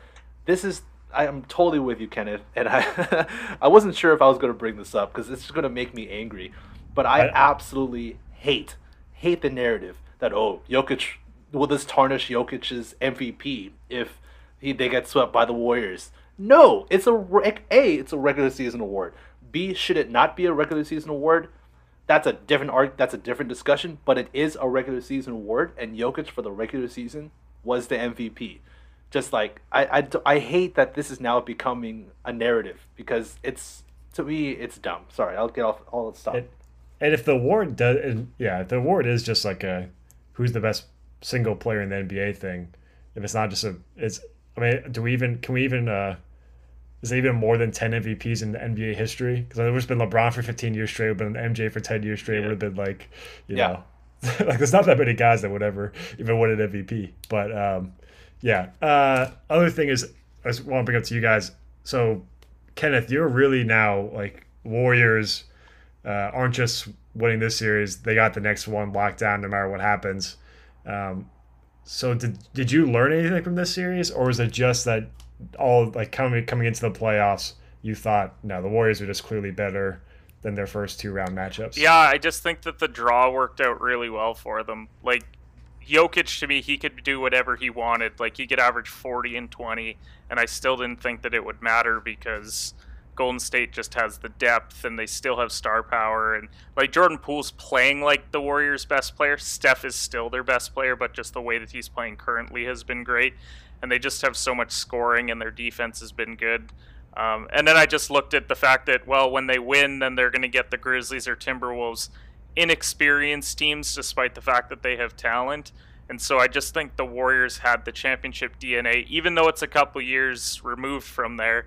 this is I am totally with you, Kenneth, and I I wasn't sure if I was going to bring this up because it's going to make me angry, but I, I- absolutely hate hate the narrative that oh Jokic will this tarnish Jokic's MVP if he they get swept by the Warriors. No, it's a a it's a regular season award. B should it not be a regular season award? That's a different art. That's a different discussion. But it is a regular season award, and Jokic for the regular season was the MVP. Just like I, I, I hate that this is now becoming a narrative because it's to me it's dumb. Sorry, I'll get off all that stuff. And, and if the award does, and yeah, the award is just like a who's the best single player in the NBA thing, if it's not just a, it's. I mean, do we even can we even uh, is even more than ten MVPs in the NBA history? Because there's been LeBron for 15 years straight, but an MJ for 10 years straight would have been like, you Yeah. know, like there's not that many guys that would ever even win an MVP. But um, yeah. Uh, other thing is, I just want to bring up to you guys. So, Kenneth, you're really now like Warriors uh, aren't just winning this series; they got the next one locked down no matter what happens. Um, so, did did you learn anything from this series, or was it just that all like coming coming into the playoffs, you thought no, the Warriors are just clearly better than their first two round matchups? Yeah, I just think that the draw worked out really well for them. Like Jokic to me, he could do whatever he wanted. Like he could average 40 and 20, and I still didn't think that it would matter because Golden State just has the depth and they still have star power and like Jordan Poole's playing like the Warriors' best player. Steph is still their best player, but just the way that he's playing currently has been great. And they just have so much scoring and their defense has been good. Um, and then I just looked at the fact that, well, when they win, then they're going to get the Grizzlies or Timberwolves, inexperienced teams, despite the fact that they have talent. And so I just think the Warriors had the championship DNA, even though it's a couple years removed from there.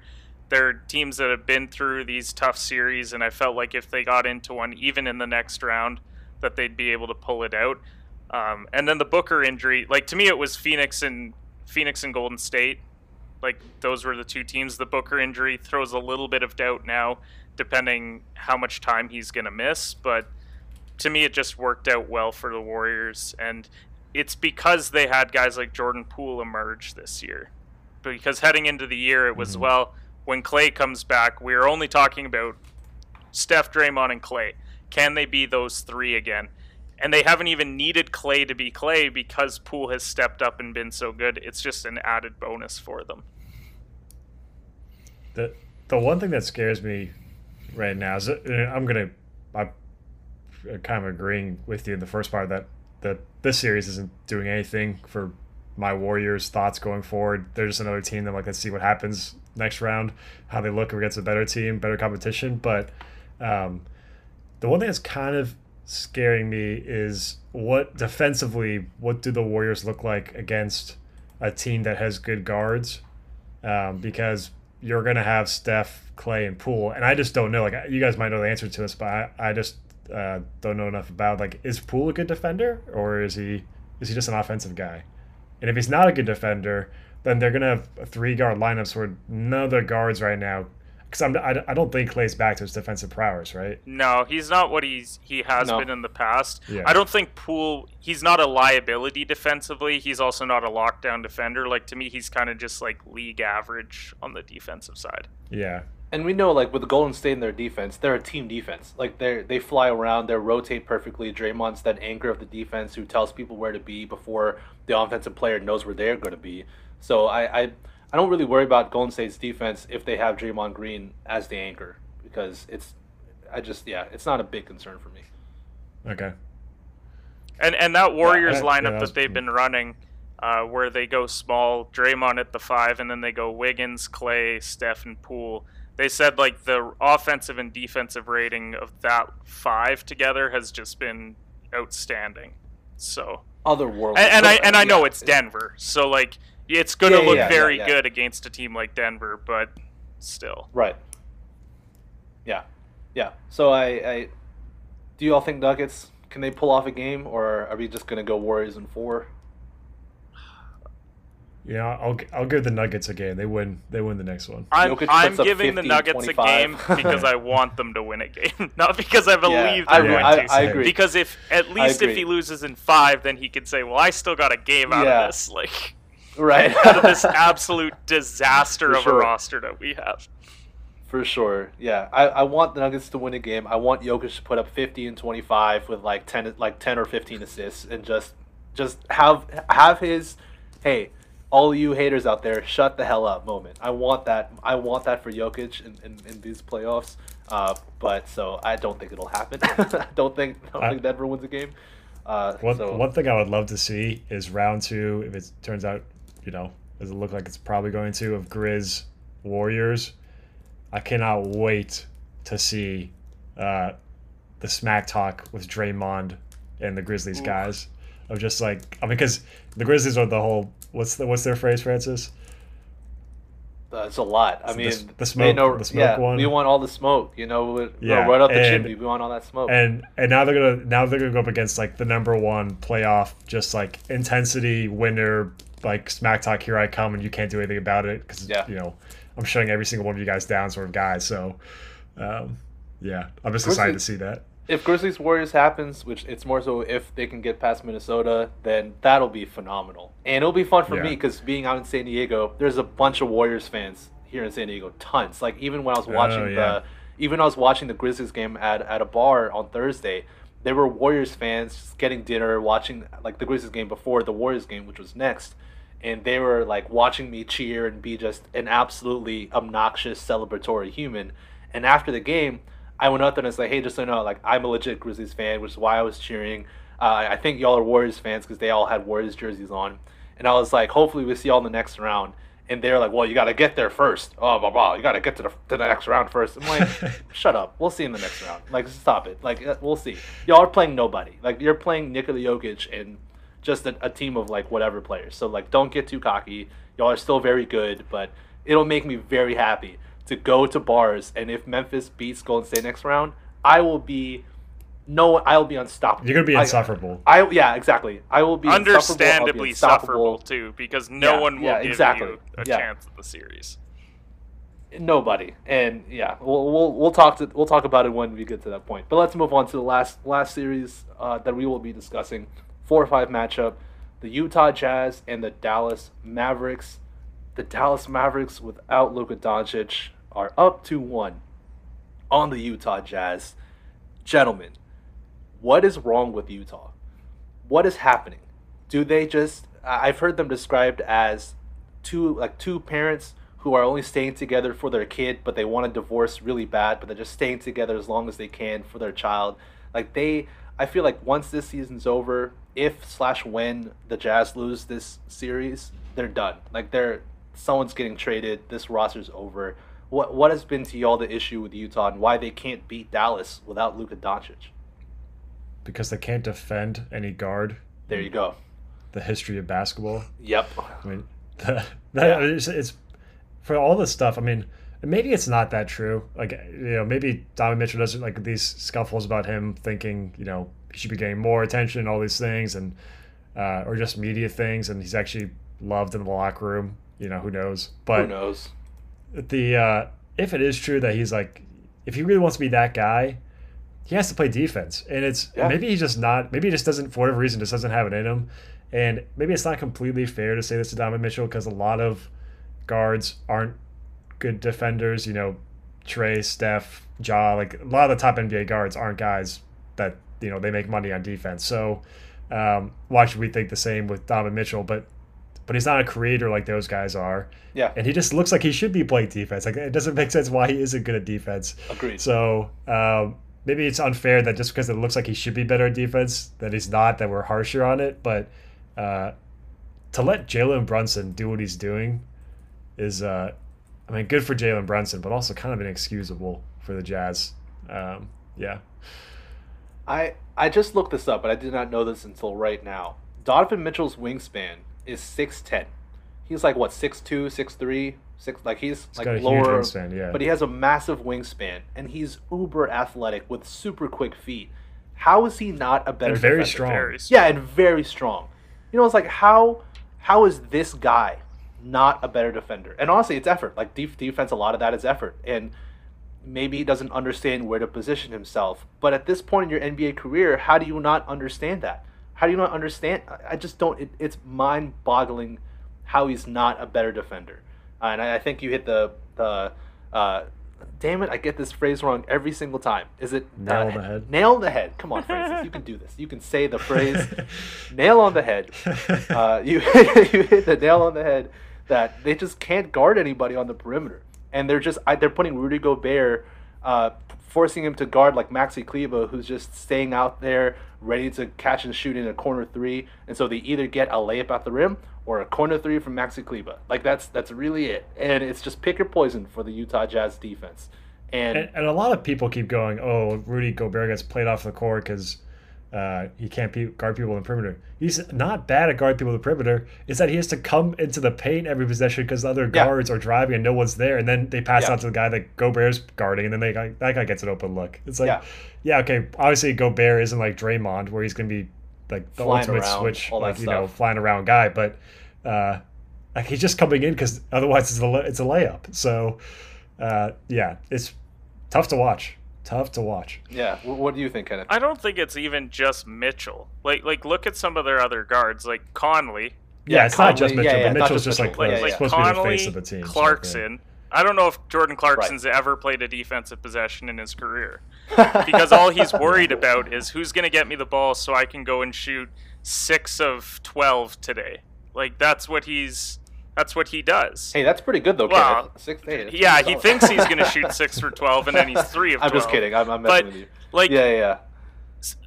They're teams that have been through these tough series, and I felt like if they got into one, even in the next round, that they'd be able to pull it out. Um, and then the Booker injury, like to me, it was Phoenix and Phoenix and Golden State like those were the two teams. The Booker injury throws a little bit of doubt now, depending how much time he's going to miss. But to me, it just worked out well for the Warriors, and it's because they had guys like Jordan Poole emerge this year. Because heading into the year, it was mm-hmm. well when Clay comes back, we are only talking about Steph, Draymond, and Clay. Can they be those three again? And they haven't even needed Clay to be Clay because Poole has stepped up and been so good. It's just an added bonus for them. The the one thing that scares me right now is that, uh, I'm gonna I'm kind of agreeing with you in the first part that that this series isn't doing anything for my Warriors' thoughts going forward. They're just another team that like let's see what happens next round, how they look against a better team, better competition. But um, the one thing that's kind of scaring me is what defensively, what do the Warriors look like against a team that has good guards? Um, because you're gonna have Steph, Clay, and Poole, and I just don't know. Like you guys might know the answer to this, but I, I just uh, don't know enough about. Like, is Poole a good defender, or is he is he just an offensive guy? And if he's not a good defender, then they're gonna have three guard lineups where none of their guards right now because I'm I, I don't think Clay's back to his defensive prowess, right? No, he's not what he's he has No. been in the past. Yeah. I don't think Poole. He's not a liability defensively. He's also not a lockdown defender. Like to me, he's kind of just like league average on the defensive side. Yeah, And we know, like with the Golden State in their defense, they're a team defense. Like they they fly around, they rotate perfectly. Draymond's that anchor of the defense who tells people where to be before the offensive player knows where they're going to be. So I, I I don't really worry about Golden State's defense if they have Draymond Green as the anchor because it's I just yeah it's not a big concern for me. okay. And and that Warriors yeah, lineup that was- that they've been running, uh, where they go small, Draymond at the five, and then they go Wiggins, Clay, Steph, and Poole. They said like the offensive and defensive rating of that five together has just been outstanding. So Otherworldly. and, and I and I know yeah, it's Denver, so like it's going to Yeah, yeah, look yeah, very yeah. good against a team like Denver, but still. Right. Yeah, yeah. So I, I, do you all think Nuggets can they pull off a game, or are we just gonna go Warriors in four? Yeah, I'll I'll give the Nuggets a game. They win. They win the next one. I'm, I'm puts up giving the 50, Nuggets a game because I want them to win a game, not because I believe I, they're Yeah, going I, to. I agree. Because if at least if he loses in five, then he could say, "Well, I still got a game out Yeah. of this." Like right. out of this absolute disaster For of sure. a roster that we have. For sure, yeah. I, I want the Nuggets to win a game. I want Jokic to put up fifty and twenty five with like ten like ten or fifteen assists and just just have have his hey all you haters out there shut the hell up moment. I want that. I want that for Jokic in, in, in these playoffs. Uh, but so I don't think it'll happen. I don't think I don't I- think Denver wins a game. Uh, One, so one thing I would love to see is round two. If it turns out, you know, does it look like it's probably going to of Grizz Warriors? I cannot wait to see uh, the smack talk with Draymond and the Grizzlies Oof. guys. Of just like I mean, because the Grizzlies are the whole. What's the what's their phrase, Francis? uh, it's a lot. I mean, s- the smoke- know, the smoke yeah, one. We want all the smoke. You know, Yeah, right up the and- chimney. We want all that smoke. and and now they're gonna now they're gonna go up against like the number one playoff just like intensity winner like smack talk here i come and you can't do anything about it because Yeah. you know i'm shutting every single one of you guys down sort of guys so um yeah i'm just excited to see that if Grizzlies Warriors happens, which it's more so if they can get past Minnesota, then that'll be phenomenal. And it'll be fun for Yeah. me because being out in San Diego, there's a bunch of Warriors fans here in San Diego, tons. Like even when I was watching Oh, yeah. the, even when I was watching the Grizzlies game at, at a bar on Thursday, there were Warriors fans just getting dinner, watching like the Grizzlies game before the Warriors game, which was next. And they were like watching me cheer and be just an absolutely obnoxious celebratory human. And after the game, I went up there and I was like, "Hey, just so you know, like I'm a legit Grizzlies fan, which is why I was cheering. Uh, I think y'all are Warriors fans because they all had Warriors jerseys on." And I was like, "Hopefully, we see y'all in the next round." And they're like, "Well, you got to get there first. Oh, blah blah. You got to get to the to the next round first. I'm like, "Shut up. We'll see in the next round. Like, stop it. Like, uh, we'll see. Y'all are playing nobody. Like, you're playing Nikola Jokic and just a, a team of like whatever players. So like, don't get too cocky. Y'all are still very good, but it'll make me very happy to go to bars and if Memphis beats Golden State next round, I will be no, I'll be unstoppable. you're gonna be insufferable I, yeah, exactly. I will be insufferable, be Understandably unstoppable. sufferable too, because no Yeah, one will yeah, give exactly. you a Yeah. chance at the series. Nobody, and yeah, we'll, we'll we'll talk to we'll talk about it when we get to that point. But let's move on to the last last series uh, that we will be discussing. Four or five matchup, the Utah Jazz and the Dallas Mavericks. The Dallas Mavericks without Luka Doncic are up to one on the Utah Jazz. Gentlemen, what is wrong with Utah? What is happening? Do they just? I've heard them described as two like two parents who are only staying together for their kid, but they want to divorce really bad, but they're just staying together as long as they can for their child. Like they, I feel like once this season's over, if slash when the Jazz lose this series, they're done. Like they're someone's getting traded. This roster's over. What what has been to y'all the issue with Utah and why they can't beat Dallas without Luka Doncic? because they can't defend any guard There you go. the history of basketball Yep. I mean, the, that, it's, it's for all this stuff. I mean, maybe it's not that true. Like, you know, maybe Donovan Mitchell doesn't like these scuffles about him thinking, you know, he should be getting more attention, and all these things, and uh, or just media things, and he's actually loved in the locker room. You know, who knows? But Who knows? the uh, if it is true that he's like, if he really wants to be that guy, he has to play defense. And it's Yeah. maybe he's just not. Maybe he just doesn't, for whatever reason, just doesn't have it in him. And maybe it's not completely fair to say this to Donovan Mitchell because a lot of guards aren't good defenders. You know, Trae, Steph, Ja, like a lot of the top NBA guards aren't guys that you know they make money on defense. So um, why should we think the same with Donovan Mitchell? But but he's not a creator like those guys are, Yeah, and he just looks like he should be playing defense. Like it doesn't make sense why he isn't good at defense. agreed. So um, maybe it's unfair that just because it looks like he should be better at defense, that he's not. That we're harsher on it. But uh, to let Jalen Brunson do what he's doing is, uh, I mean, good for Jalen Brunson, but also kind of inexcusable for the Jazz. Um, yeah. I I just looked this up, but I did not know this until right now. Donovan Mitchell's wingspan is six ten. He's like what six two, six three, six like he's, like got a huge lower. wingspan, yeah. But he has a massive wingspan, and he's uber athletic with super quick feet. How is he not a better? And very strong. Very Yeah, and very strong. You know, it's like how how is this guy not a better defender? And honestly, it's effort. Like def- defense, a lot of that is effort, and maybe he doesn't understand where to position himself. But at this point in your NBA career, how do you not understand that? How do you not understand? I- just don't. It, it's mind-boggling how he's not a better defender. Uh, and I, I think you hit the the. Uh, damn it! I get this phrase wrong every single time. Is it Nail uh, on the head. Nail on the head. Come on, Francis. You can do this. You can say the phrase nail on the head. Uh, you you hit the nail on the head that they just can't guard anybody on the perimeter, and they're just they're putting Rudy Gobert, uh, forcing him to guard like Maxi Kleber, who's just staying out there ready to catch and shoot in a corner three, and so they either get a layup at the rim or a corner three from Maxi Kleber. Like that's that's really it, and it's just pick your poison for the Utah Jazz defense. And, and, and a lot of people keep going, oh, Rudy Gobert gets played off the court because uh, he can't pe- guard people in the perimeter. He's not bad at guarding people in the perimeter. It's that he has to come into the paint every possession because the other Yeah. guards are driving and no one's there, and then they pass Yeah. out to the guy that Gobert's guarding, and then they that guy gets an open look. It's like, Yeah. yeah, okay, obviously Gobert isn't like Draymond where he's gonna be like the Flying ultimate around, switch, like you know, flying around guy, but uh, like he's just coming in because otherwise it's a it's a layup. So uh, yeah, it's tough to watch. Tough to watch. yeah, what do you think, Kenneth? I don't think it's even just Mitchell. Like like look at some of their other guards, like Conley. Yeah, Yeah, it's not just Mitchell, yeah, yeah, but not Mitchell's just just like, Mitchell, the- yeah, like yeah. supposed to be the face of the team. so, yeah. Clarkson. I don't know if Jordan Clarkson's ever played a defensive possession in his career because all he's worried about is who's going to get me the ball so I can go and shoot six of twelve today. Like that's what he's that's what he does. Hey, that's pretty good though, Well, Kenneth. Six, that's yeah, he thinks he's going to shoot six for twelve, and then he's three of. 12. I'm just kidding. I'm, I'm messing But with you. like, Yeah, yeah,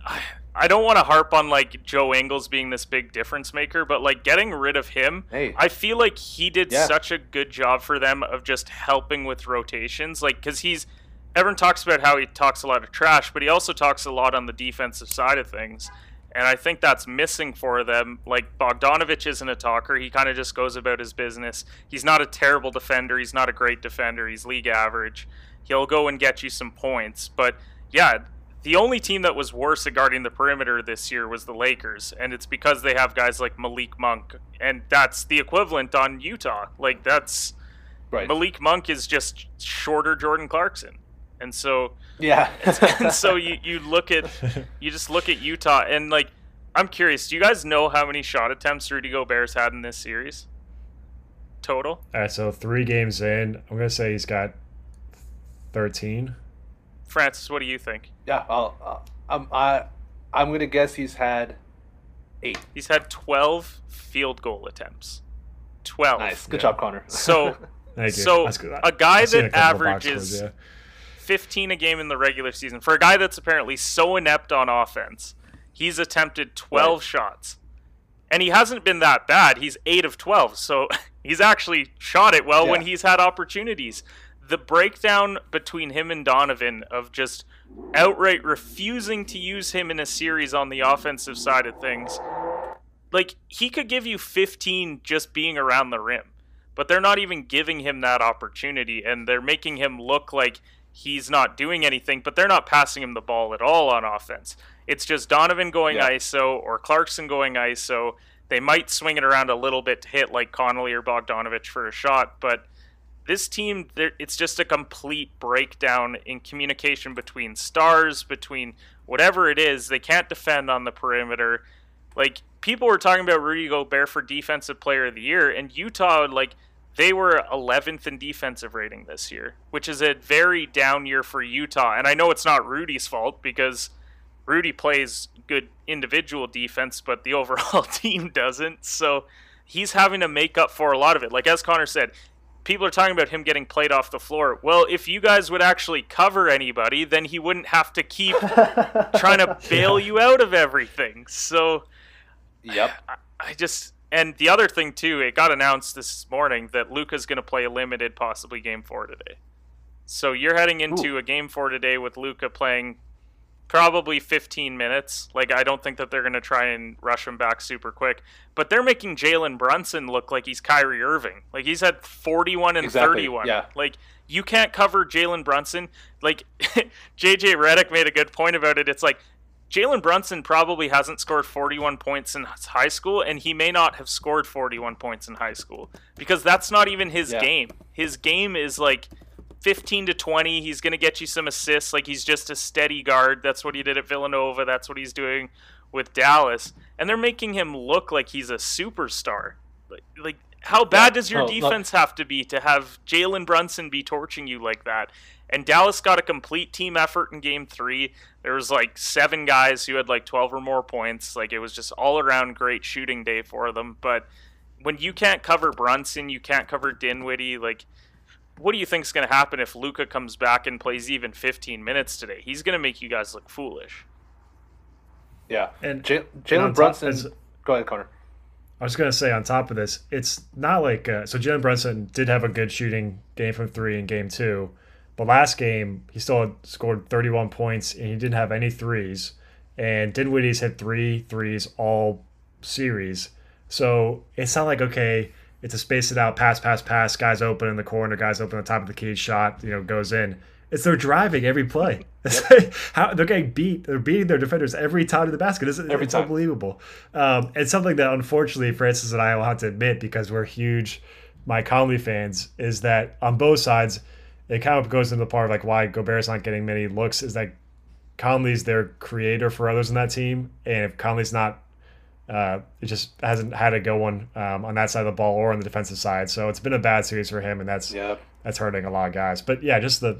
yeah. I don't want to harp on like Joe Ingles being this big difference maker, but like getting rid of him, Hey. I feel like he did Yeah. such a good job for them of just helping with rotations. Like, because he's everyone talks about how he talks a lot of trash, but he also talks a lot on the defensive side of things. And I think that's missing for them. Like Bogdanovich isn't a talker; he kind of just goes about his business. He's not a terrible defender. He's not a great defender. He's league average. He'll go and get you some points, but yeah, the only team that was worse at guarding the perimeter this year was the Lakers, and it's because they have guys like Malik Monk, and that's the equivalent on Utah. Like that's Right. Malik Monk is just shorter Jordan Clarkson, and so Yeah. and so you you look at you just look at Utah and like I'm curious. Do you guys know how many shot attempts Rudy Gobert's had in this series? Total. All right, so three games in, I'm gonna say he's got 13. Francis, what do you think? yeah. I'll, uh, I'm I I'm gonna guess he's had eight. He's had 12 field goal attempts. 12. Nice. Good Yeah. job, Conor. So Thank you. So, That's good. a guy I've that a couple of box averages- scores, yeah. 15 a game in the regular season for a guy that's apparently so inept on offense. He's attempted 12 Right. shots. And he hasn't been that bad. He's 8 of 12. So he's actually shot it well when he's had opportunities. The breakdown between him and Donovan of just outright refusing to use him in a series on the offensive side of things. Like he could give you 15 just being around the rim but they're not even giving him that opportunity and they're making him look like he's not doing anything but they're not passing him the ball at all on offense it's just donovan going Yeah. iso or clarkson going iso they might swing it around a little bit to hit like conley or bogdanovich for a shot but this team, it's just a complete breakdown in communication between stars, between whatever it is. They can't defend on the perimeter. Like people were talking about Rudy Gobert for Defensive Player of the Year, and Utah like they were 11th in defensive rating this year, which is a very down year for Utah. And I know it's not Rudy's fault because Rudy plays good individual defense, but the overall team doesn't. So he's having to make up for a lot of it. Like as Conor said, people are talking about him getting played off the floor. Well, if you guys would actually cover anybody, then he wouldn't have to keep trying to bail you out of everything. So, yep. I, I just and the other thing too, it got announced this morning that Luka's going to play a limited, possibly game four today. So you're heading into Ooh. a game four today with Luka playing probably 15 minutes. Like I don't think that they're going to try and rush him back super quick. But they're making Jalen Brunson look like he's Kyrie Irving. Like he's had 41 and exactly. 31. Yeah. Like you can't cover Jalen Brunson. Like JJ Redick made a good point about it. It's like Jalen Brunson probably hasn't scored 41 points in high school, and he may not have scored 41 points in high school because that's not even his yeah. game. His game is like 15 to 20. He's going to get you some assists. Like he's just a steady guard. That's what he did at Villanova. That's what he's doing with Dallas. And they're making him look like he's a superstar. Like, like how bad yeah. does your oh, defense have to be to have Jalen Brunson be torching you like that? And Dallas got a complete team effort in game three. There was like seven guys who had like 12 or more points. Like it was just all around great shooting day for them. But when you can't cover Brunson, you can't cover Dinwiddie. Like, what do you think is going to happen if Luka comes back and plays even 15 minutes today? He's going to make you guys look foolish. Yeah. And J- Jalen Brunson. Top, go ahead, Conor. I was going to say on top of this, it's not like uh, so. Jalen Brunson did have a good shooting game from three in game two but last game, he still scored 31 points and he didn't have any threes. And Dinwiddie's had three threes all series. So it's not like, okay, it's a space it out, pass, pass, pass, guys open in the corner, guys open the top of the key, shot, you know, goes in. It's they're driving every play. Yep. How they're getting beat. They're beating their defenders every time to the basket. It's, every it's time. unbelievable. Um, it's something that unfortunately Francis and I will have to admit because we're huge Mike Conley fans is that on both sides – it kind of goes into the part of like why Gobert's not getting many looks is that Conley's their creator for others in that team, and if Conley's not, uh, it just hasn't had a good one um, on that side of the ball or on the defensive side. So it's been a bad series for him, and that's yep. that's hurting a lot of guys. But yeah, just the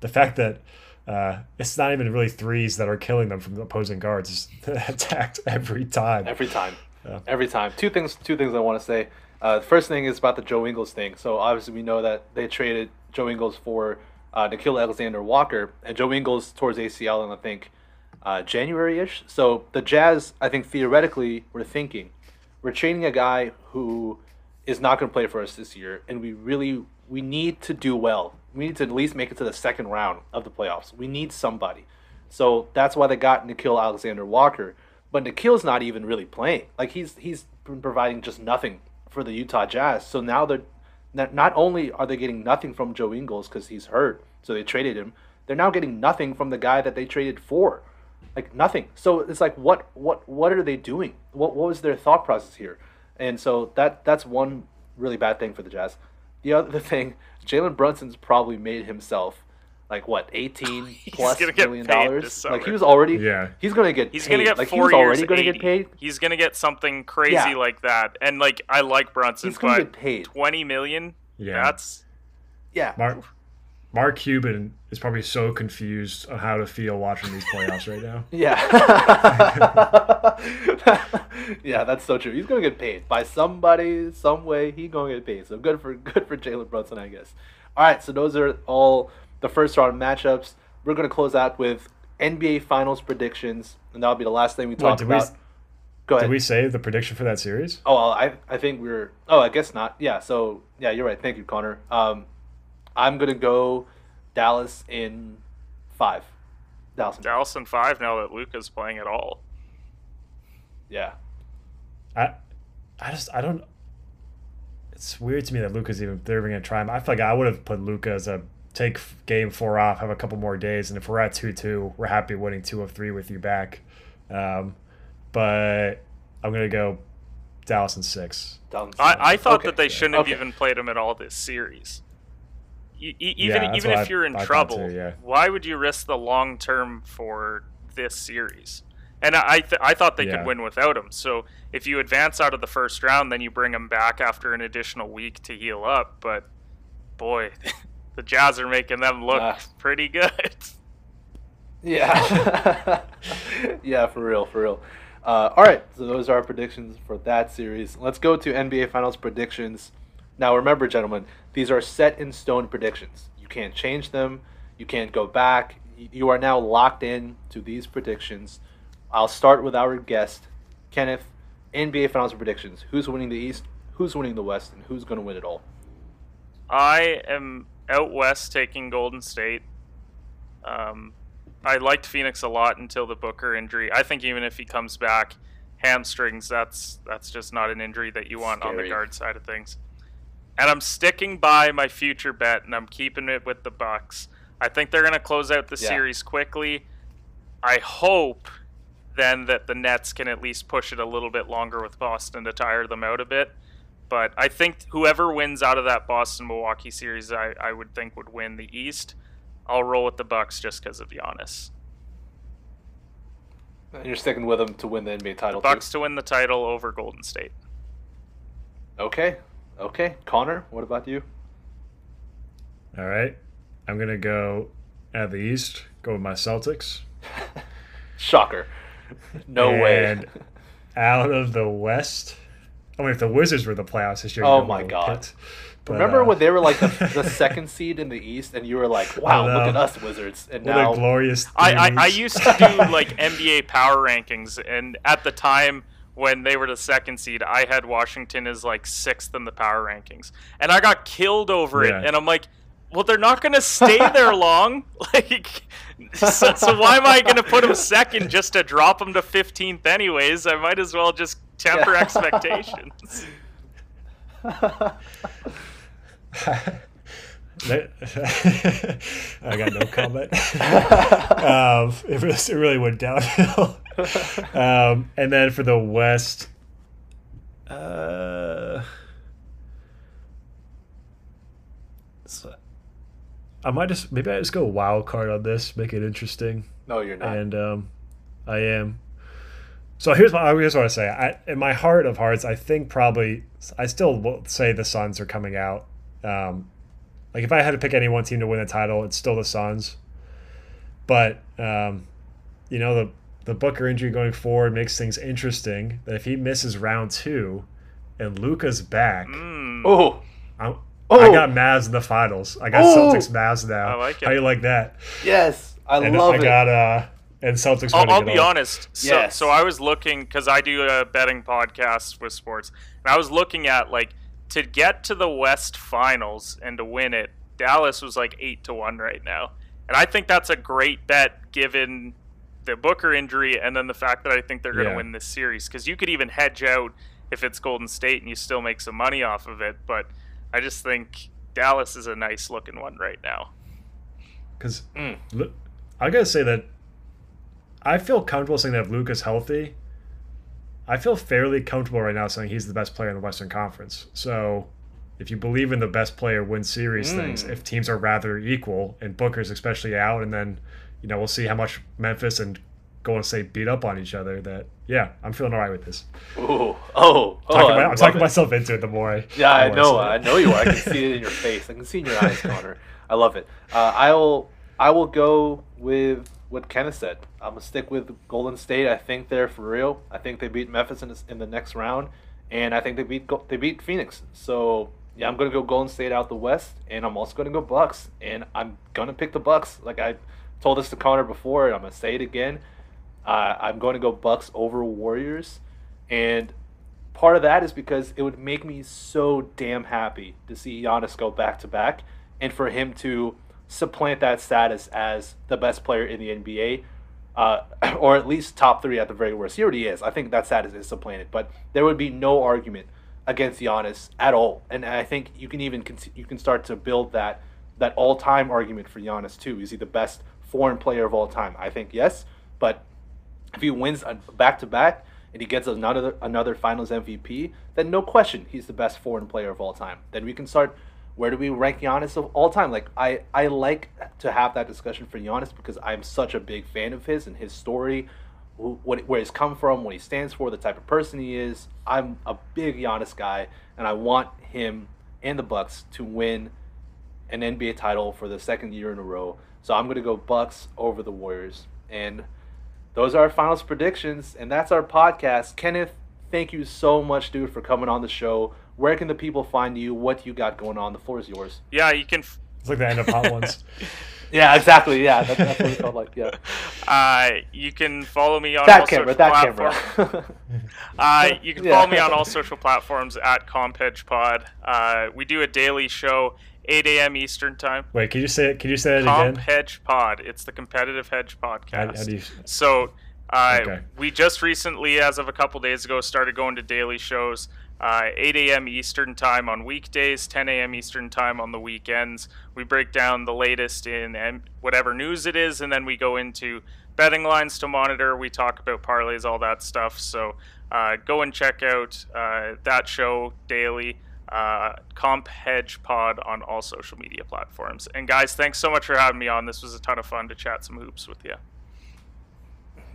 the fact that uh, it's not even really threes that are killing them from the opposing guards. It's attacked every time. Every time. Yeah. Every time. Two things. Two things I want to say. Uh, the first thing is about the Joe Ingles thing. So obviously we know that they traded Joe Ingles for uh, Nickeil Alexander Walker, and Joe Ingles towards ACL in I think uh, January-ish. So the Jazz, I think theoretically, we're thinking we're trading a guy who is not going to play for us this year, and we really we need to do well. We need to at least make it to the second round of the playoffs. We need somebody. So that's why they got Nickeil Alexander Walker. But Nickeil's not even really playing. Like he's he's been providing just nothing for the Utah Jazz. So now they're not only are they getting nothing from Joe Ingles because he's hurt, so they traded him. They're now getting nothing from the guy that they traded for, like nothing. So it's like, what, what, what are they doing? What, what was their thought process here? And so that that's one really bad thing for the Jazz. The other thing, Jalen Brunson's probably made himself like what 18 plus million dollars? like he was already yeah. he's gonna get he's paid. gonna get like four he was already gonna get paid? He's gonna get something crazy yeah. like that. And like i like brunson he's gonna get paid. 20 million? Yeah. That's yeah. Mark mark cuban is probably so confused on how to feel watching these playoffs right now. Yeah. Yeah that's so true. He's gonna get paid by somebody some way. He's gonna get paid. So good for good for jalen brunson i guess. All right so those are all the first round matchups. We're going to close out with NBA Finals predictions, and that'll be the last thing we talk about. We, Go ahead. Did we say the prediction for that series? Oh, well, I I think we are Oh, I guess not. Yeah. So yeah, you're right. Thank you, Conor. Um, I'm gonna go Dallas in five. Dallas. In Dallas in five. Now that Luka's playing at all. Yeah. I, I just I don't. It's weird to me that Luka's even they're even gonna try him. I feel like I would have put Luka as a take game four off, have a couple more days, and if we're at two two, we're happy winning two of three with you back. Um, but I'm gonna go Dallas and six. I, I thought okay. that they shouldn't okay. have even played him at all this series. e- even Yeah, even if I- you're in I trouble, too, yeah. why would you risk the long term for this series? And I I, th- I thought they Yeah. could win without him. So if you advance out of the first round, then you bring him back after an additional week to heal up. But boy, the Jazz are making them look Ah. pretty good. Yeah. yeah, for real, for real. Uh, all right, so those are our predictions for that series. Let's go to NBA Finals predictions. Now, remember, gentlemen, these are set in stone predictions. You can't change them. You can't go back. You are now locked in to these predictions. I'll start with our guest, Kenneth. NBA Finals predictions. Who's winning the East? Who's winning the West? And who's going to win it all? I am out west taking Golden State. Um, I liked Phoenix a lot until the Booker injury. I think even if he comes back, hamstrings, that's that's just not an injury that you want on the guard side of things. And I'm sticking by my future bet, and I'm keeping it with the Bucks. I think they're going to close out the Yeah. series quickly. I hope then that the Nets can at least push it a little bit longer with Boston to tire them out a bit. But I think whoever wins out of that Boston Milwaukee series, I, I would think would win the East. I'll roll with the Bucks just because of Giannis. And you're sticking with them to win the NBA title. too? Bucks to win the title over Golden State. Okay. Okay. Conor, what about you? All right. I'm going to go at the East, go with my Celtics. Shocker. No way. And out of the West, I mean, if the Wizards were the playoffs this year, Oh my God. picked. But, Remember uh, when they were like the, the second seed in the East, and you were like, "Wow, look at us Wizards!" And What now, a glorious. I, I, I used to do like NBA power rankings, and at the time when they were the second seed, I had Washington as like sixth in the power rankings, and I got killed over Yeah. it. And I'm like, well, they're not going to stay there long. Like, so, so why am I going to put them second just to drop them to 15th anyways? I might as well just temper Yeah. expectations. I got no comment. um, it, really, it really went downhill. um, and then for the West, uh, so I might just maybe I just go wild card on this, make it interesting, no, you're not. and um, I am. So here's what I here's what I say. I, in my heart of hearts, I think probably I still will say the Suns are coming out. Um, like if I had to pick any one team to win the title, it's still the Suns. But um, you know the the Booker injury going forward makes things interesting. That if he misses round two, and Luka's back, Mm, oh, I'm, Oh. I got Mavs in the finals. I got Oh. Celtics Mavs now. I like it. How you like that? yes, I and love I it. got uh and Celtics. I'll, I'll it be all. honest. So, Yes. so I was looking because I do a betting podcast with sports, and I was looking at like to get to the West Finals and to win it. Dallas was like eight to one right now, and I think that's a great bet given the Booker injury and then the fact that I think they're going to Yeah. win this series because you could even hedge out if it's Golden State and you still make some money off of it. But I just think Dallas is a nice looking one right now. Because Mm. I gotta say that I feel comfortable saying that if Luka's healthy, I feel fairly comfortable right now saying he's the best player in the Western Conference. So if you believe in the best player wins series Mm. things, if teams are rather equal and Booker's especially out, and then you know we'll see how much Memphis and Golden State beat up on each other. That yeah, I'm feeling all right with this. Ooh. Oh, oh, Talking my- I'm talking it. myself into it the more I Yeah, I know. I know you are. I can see it in your face. I can see in your eyes, Conor. I love it. Uh, I will. I will go with what Kenneth said. I'm gonna stick with Golden State. I think they're for real. I think they beat Memphis in, in the next round, and I think they beat they beat Phoenix. So yeah, I'm gonna go Golden State out the West, and I'm also gonna go Bucks, and I'm gonna pick the Bucks. Like I told this to Conor before, and I'm gonna say it again. Uh, I'm going to go Bucks over Warriors, and part of that is because it would make me so damn happy to see Giannis go back to back and for him to supplant that status as the best player in the NBA, uh, or at least top three at the very worst. He already is. I think that status is supplanted, but there would be no argument against Giannis at all. And I think you can even you can start to build that that all time argument for Giannis too. Is he the best foreign player of all time? I think yes, but if he wins back to back and he gets another another Finals MVP, then no question he's the best foreign player of all time. Then we can start where do we rank Giannis of all time? Like I, I like to have that discussion for Giannis because I'm such a big fan of his and his story, what where he's come from, what he stands for, the type of person he is. I'm a big Giannis guy, and I want him and the Bucks to win an NBA title for the second year in a row. So I'm gonna go Bucks over the Warriors, and those are our finals predictions, and that's our podcast. Kenneth, thank you so much, dude, for coming on the show where can the people find you? What you got going on? The floor is yours. Yeah, you can. F- it's like the end of Hot Ones. yeah, exactly. Yeah, that, that's what it's called. Like, yeah. Uh, you can follow me on that all camera. social That platforms. camera. uh, you can Yeah. follow me on all social platforms at CompHedgePod. Uh, we do a daily show, 8 a.m. Eastern time. Wait, can you say it? Can you say it again? Comp Hedge Pod. It's the competitive hedge How, podcast. how do you? So, uh, Okay. we just recently, as of a couple days ago, started going to daily shows. Uh, 8 a.m. Eastern time on weekdays, 10 a.m. Eastern time on the weekends. We break down the latest in whatever news it is, and then we go into betting lines to monitor. We talk about parlays, all that stuff. So uh, go and check out uh, that show daily. Uh, Comp Hedge Pod on all social media platforms. And guys, thanks so much for having me on. This was a ton of fun to chat some hoops with you.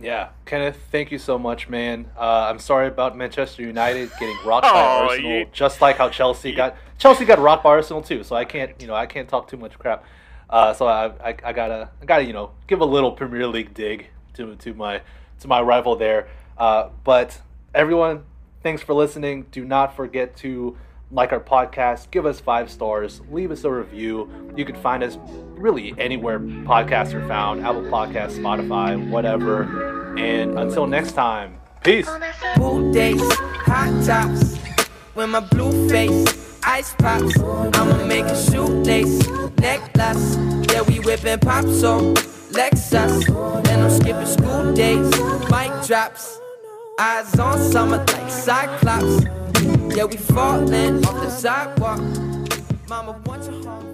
Yeah, Kenneth, thank you so much, man. Uh, I'm sorry about Manchester United getting rocked by Oh, Arsenal, you- just like how Chelsea got Chelsea got rocked by Arsenal too. So I can't, you know, I can't talk too much crap. Uh, so I, I, I gotta, I gotta, you know, give a little Premier League dig to to my to my rival there. Uh, but everyone, thanks for listening. Do not forget to like our podcast, give us five stars, leave us a review. You can find us really anywhere podcasts are found Apple Podcasts, Spotify, whatever. And until next time, peace. Days, hot tops, with my blue face, ice pops. I'ma make a shoelace, necklace. Yeah, we whipping pop so Lexus. I'm skipping school days, drops. Eyes on summer like Cyclops. Yeah, we falling off the sidewalk. Mama wants you home.